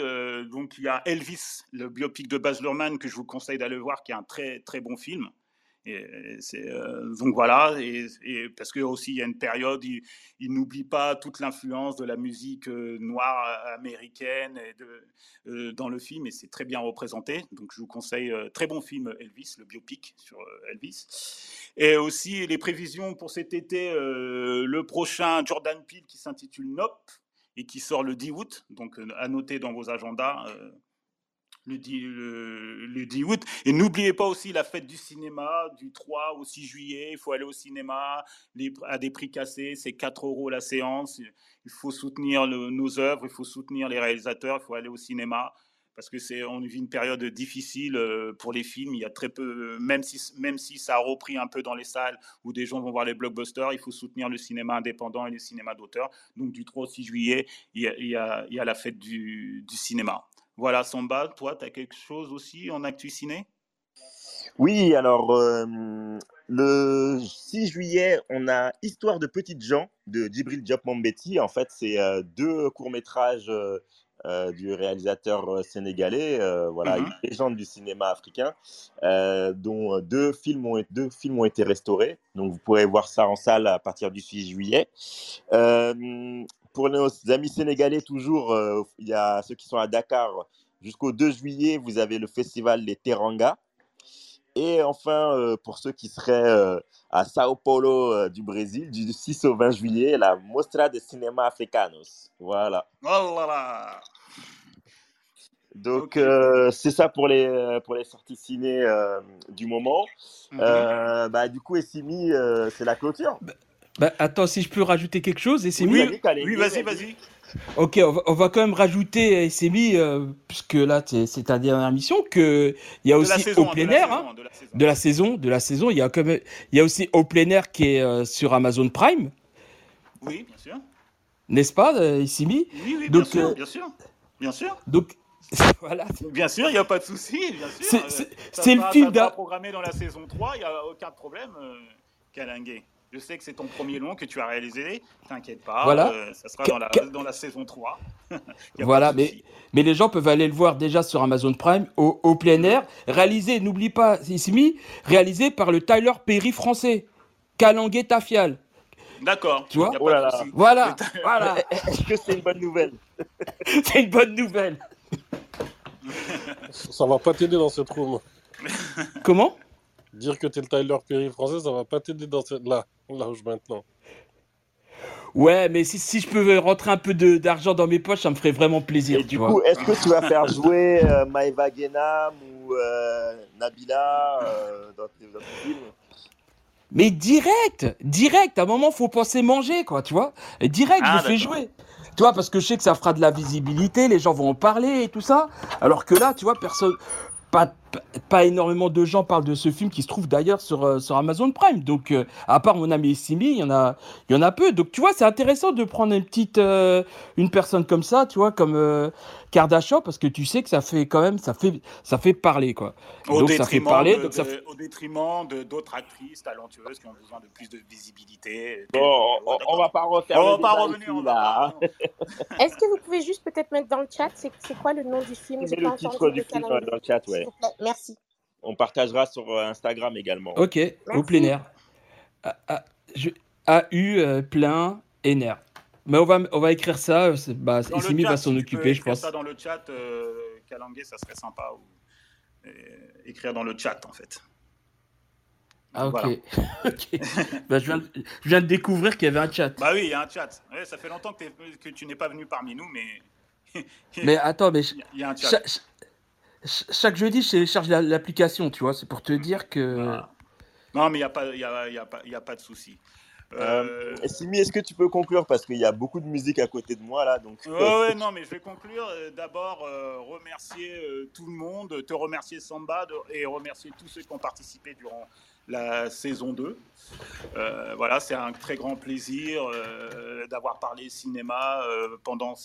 Speaker 3: donc il y a Elvis, le biopic de Baz Luhrmann que je vous conseille d'aller voir, qui est un très très bon film. Et, euh, donc voilà, et, parce que aussi il y a une période, il, il n'oublie pas toute l'influence de la musique euh, noire américaine euh, dans le film, et c'est très bien représenté. Donc je vous conseille, très bon film Elvis, le biopic sur Elvis. Et aussi les prévisions pour cet été, le prochain Jordan Peele qui s'intitule Nope et qui sort le 10 août, donc à noter dans vos agendas le 10, le, 10 août. Et n'oubliez pas aussi la fête du cinéma du 3 au 6 juillet. Il faut aller au cinéma à des prix cassés. C'est 4 euros la séance. Il faut soutenir nos œuvres, il faut soutenir les réalisateurs, il faut aller au cinéma. Parce que c'est, on vit une période difficile euh, pour les films. Il y a très peu, même si, même si ça a repris un peu dans les salles où des gens vont voir les blockbusters, il faut soutenir le cinéma indépendant et les cinémas d'auteur. Donc du 3 au 6 juillet, il y a, la fête du, cinéma. Voilà, Samba, toi, tu as quelque chose aussi en actu ciné?
Speaker 1: Oui, alors euh, le 6 juillet, on a Histoire de petites gens de Djibril Diop Mambeti. En fait, c'est euh, deux courts-métrages du réalisateur sénégalais, voilà,
Speaker 3: Mhm.
Speaker 1: une légende du cinéma africain, dont deux films, ont, deux films ont été restaurés. Donc, vous pourrez voir ça en salle à partir du 6 juillet. pour nos amis sénégalais, toujours, euh, il y a ceux qui sont à Dakar. Jusqu'au 2 juillet, vous avez le festival des Teranga. Et enfin, euh, pour ceux qui seraient euh, à Sao Paulo euh, du Brésil, du 6 au 20 juillet, la Mostra de Cinema Africanos. Voilà.
Speaker 3: Oh là là
Speaker 1: Donc, euh, c'est ça pour les, pour les sorties ciné euh, du moment.
Speaker 3: Mhm.
Speaker 1: Euh, bah, du coup, Essimi, euh, c'est la clôture.
Speaker 9: Bah, attends, si je peux rajouter quelque chose,
Speaker 1: Oui, Kalé,
Speaker 3: Oui, vas-y, vas-y.
Speaker 9: Ok, on va, on va quand même rajouter, c'est mis, euh, puisque là c'est ta dernière mission, que il y a
Speaker 3: De
Speaker 9: aussi
Speaker 3: saison,
Speaker 9: au
Speaker 3: hein,
Speaker 9: plein air, hein,
Speaker 3: hein, de la saison.
Speaker 9: de la saison, de la saison, il y a quand même, il y a aussi au plein air qui est euh, sur Amazon Prime,
Speaker 3: Oui, bien sûr.
Speaker 9: n'est-ce pas, euh,
Speaker 3: Oui, oui, bien
Speaker 9: Donc,
Speaker 3: sûr,
Speaker 9: euh,
Speaker 3: bien sûr. Bien sûr.
Speaker 9: Donc *laughs* voilà,
Speaker 3: Bien sûr, il n'y a pas de souci, bien sûr.
Speaker 9: C'est-
Speaker 3: Euh,
Speaker 9: le film d'un-
Speaker 3: programmé dans la saison 3, il n'y a aucun problème, euh, Kalingué. Je sais que c'est ton premier long que tu as réalisé, t'inquiète pas,
Speaker 9: Voilà.
Speaker 3: euh, ça sera dans la,
Speaker 9: ka-
Speaker 3: dans la saison 3. *laughs* Y a pas
Speaker 9: Voilà, mais, les gens peuvent aller le voir déjà sur Amazon Prime au, au plein air, réalisé, n'oublie pas, Issimi, réalisé par le Tyler Perry français, Kalangué Tafial.
Speaker 3: D'accord,
Speaker 9: Tu vois
Speaker 1: Oh là là.
Speaker 9: Voilà, voilà, *laughs*
Speaker 1: Est-ce que c'est une bonne nouvelle? *laughs*
Speaker 9: C'est une bonne nouvelle.
Speaker 8: Ça va pas t'aider dans cette room.
Speaker 9: Comment?
Speaker 8: Dire que t'es le Tyler Perry français, ça va pas t'aider dans cette... là, là où je maintenant.
Speaker 9: Ouais, mais si, si je peux rentrer un peu d'argent dans mes poches, ça me ferait vraiment plaisir,
Speaker 1: Et
Speaker 9: tu
Speaker 1: du
Speaker 9: vois.
Speaker 1: coup, est-ce que tu vas faire jouer euh, Maëva Guénam ou euh, Nabila euh, dans tes films?
Speaker 9: Mais direct, direct, à un moment, faut penser manger, quoi, tu vois. Et direct,
Speaker 3: Ah,
Speaker 9: je fais jouer. Tu vois, parce que je sais que ça fera de la visibilité, les gens vont en parler et tout ça. Alors que là, tu vois, personne, pas, pas- pas énormément de gens parlent de ce film qui se trouve d'ailleurs sur, euh, sur Amazon Prime. Donc, euh, à part mon ami Simi, il y en a, il y en a peu. Donc, tu vois, c'est intéressant de prendre une petite, euh, une personne comme ça, tu vois, comme euh, Kardashian, parce que tu sais que ça fait quand même, ça fait, ça fait parler, quoi.
Speaker 3: Au
Speaker 9: donc, ça fait
Speaker 3: détriment,
Speaker 9: parler,
Speaker 3: de,
Speaker 9: donc ça
Speaker 3: de-
Speaker 9: fait-
Speaker 3: au détriment de d'autres actrices talentueuses qui ont besoin de plus de visibilité.
Speaker 1: Bon, on, on va pas refaire
Speaker 3: On
Speaker 1: le
Speaker 3: va pas
Speaker 1: débat
Speaker 3: revenir,
Speaker 1: ici, là.
Speaker 3: pas-.
Speaker 4: Est-ce que vous pouvez juste peut-être mettre dans le chat, c'est quoi le nom du film? J'ai
Speaker 1: mets le
Speaker 4: pas
Speaker 1: titre du film dans le chat, ouais.
Speaker 4: Merci.
Speaker 1: On partagera sur euh, Instagram également.
Speaker 9: Ok, au plein air. A- A- je- AU euh, plein énerve. Mais on va, on va écrire ça. euh, c'est- Bah, Issimi va s'en occuper, je
Speaker 3: écrire
Speaker 9: pense.
Speaker 3: ça dans le chat, euh, Kalangué, ça serait sympa. Ou, euh, écrire dans le chat, en fait.
Speaker 9: Ah, ok.
Speaker 3: Voilà. *laughs*
Speaker 9: Ok. Bah, je, viens de, je viens de découvrir qu'il y avait un chat.
Speaker 3: Bah oui, il y a un chat. Ouais, ça fait longtemps que, tu n'es pas venu parmi nous, mais
Speaker 9: Mais attends, mais
Speaker 3: il y a un chat.
Speaker 9: cha- ch- ch- chaque jeudi, je télécharge la- l'application, tu vois. C'est pour te dire que.
Speaker 3: Voilà. Non, mais il n'y a, pas- il y a, y a, pas- il y a pas de souci.
Speaker 1: Euh,
Speaker 3: Euh,
Speaker 1: Simi, est-ce que tu peux conclure? Parce qu'il y a beaucoup de musique à côté de moi là, donc.
Speaker 3: Ouais, ouais, non, mais je vais conclure. Euh, D'abord, euh, remercier euh, tout le monde, te remercier Samba de- et remercier tous ceux qui ont participé durant la saison 2. Euh, voilà, c'est un très grand plaisir euh, d'avoir parlé cinéma euh, pendant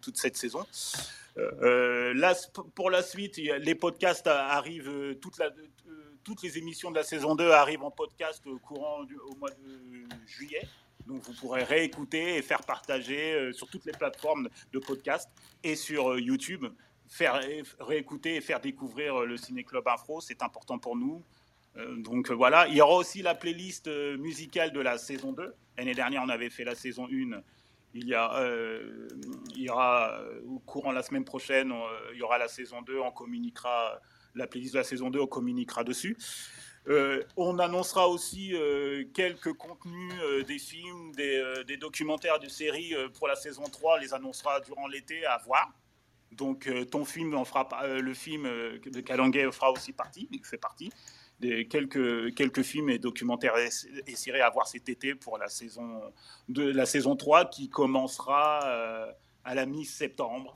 Speaker 3: toute cette saison. Pour la suite, les podcasts arrivent, toutes les émissions de la saison 2 arrivent en podcast courant du, au mois de juillet. Donc vous pourrez réécouter et faire partager sur toutes les plateformes de podcast et sur YouTube. Faire réécouter et faire découvrir le Ciné Club Afro, c'est important pour nous. Euh, donc euh, voilà, il y aura aussi la playlist euh, musicale de la saison 2. L'année dernière, on avait fait la saison 1. Il y, aura, au courant la semaine prochaine, il y aura la saison 2. On communiquera la playlist de la saison 2, on communiquera dessus. On annoncera aussi quelques contenus des films, des, documentaires, des séries pour la saison 3. On les annoncera durant l'été à voir. Donc ton film le film de Kalanguay fera aussi partie, il fait partie quelques quelques films et documentaires et, et séries à voir cet été pour la saison de la saison 3 qui commencera euh, à la mi-septembre.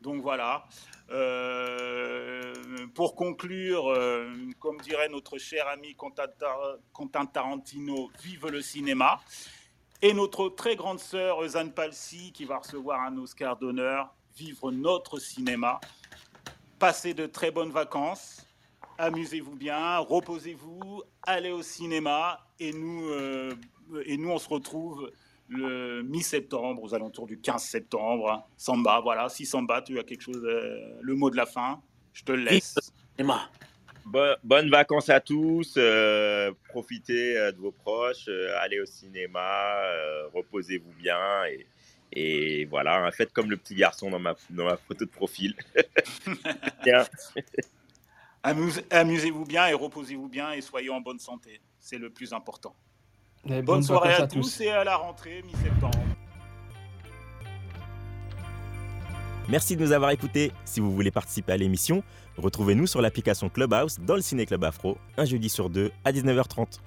Speaker 3: Donc voilà. Euh, pour conclure, euh, comme dirait notre cher ami Quentin Tarantino, vive le cinéma. Et notre très grande sœur Eusanne Palsy qui va recevoir un Oscar d'honneur, vivre notre cinéma. Passez de très bonnes vacances, amusez-vous bien, reposez-vous, allez au cinéma et nous, euh, et nous on se retrouve le mi-septembre, aux alentours du 15 septembre. Samba, voilà. Si Samba, tu as quelque chose, euh, le mot de la fin, je te le laisse.
Speaker 6: Emma.
Speaker 1: Bo- bonnes vacances à tous. euh, profitez euh, de vos proches. euh, allez au cinéma. euh, Reposez-vous bien. Et, Et voilà, faites comme le petit garçon dans ma, dans ma photo de profil. *laughs* Tiens.
Speaker 3: Amuse- Amusez-vous bien et reposez-vous bien et soyez en bonne santé. C'est le plus important.
Speaker 9: Eh,
Speaker 3: Bonne
Speaker 9: bonnes
Speaker 3: soirée à
Speaker 9: à
Speaker 3: tous
Speaker 9: tous.
Speaker 3: et à la rentrée mi-septembre.
Speaker 1: Merci de nous avoir écoutés. Si vous voulez participer à l'émission, retrouvez-nous sur l'application Clubhouse dans le Ciné Club Afro, un jeudi sur deux à 19h30.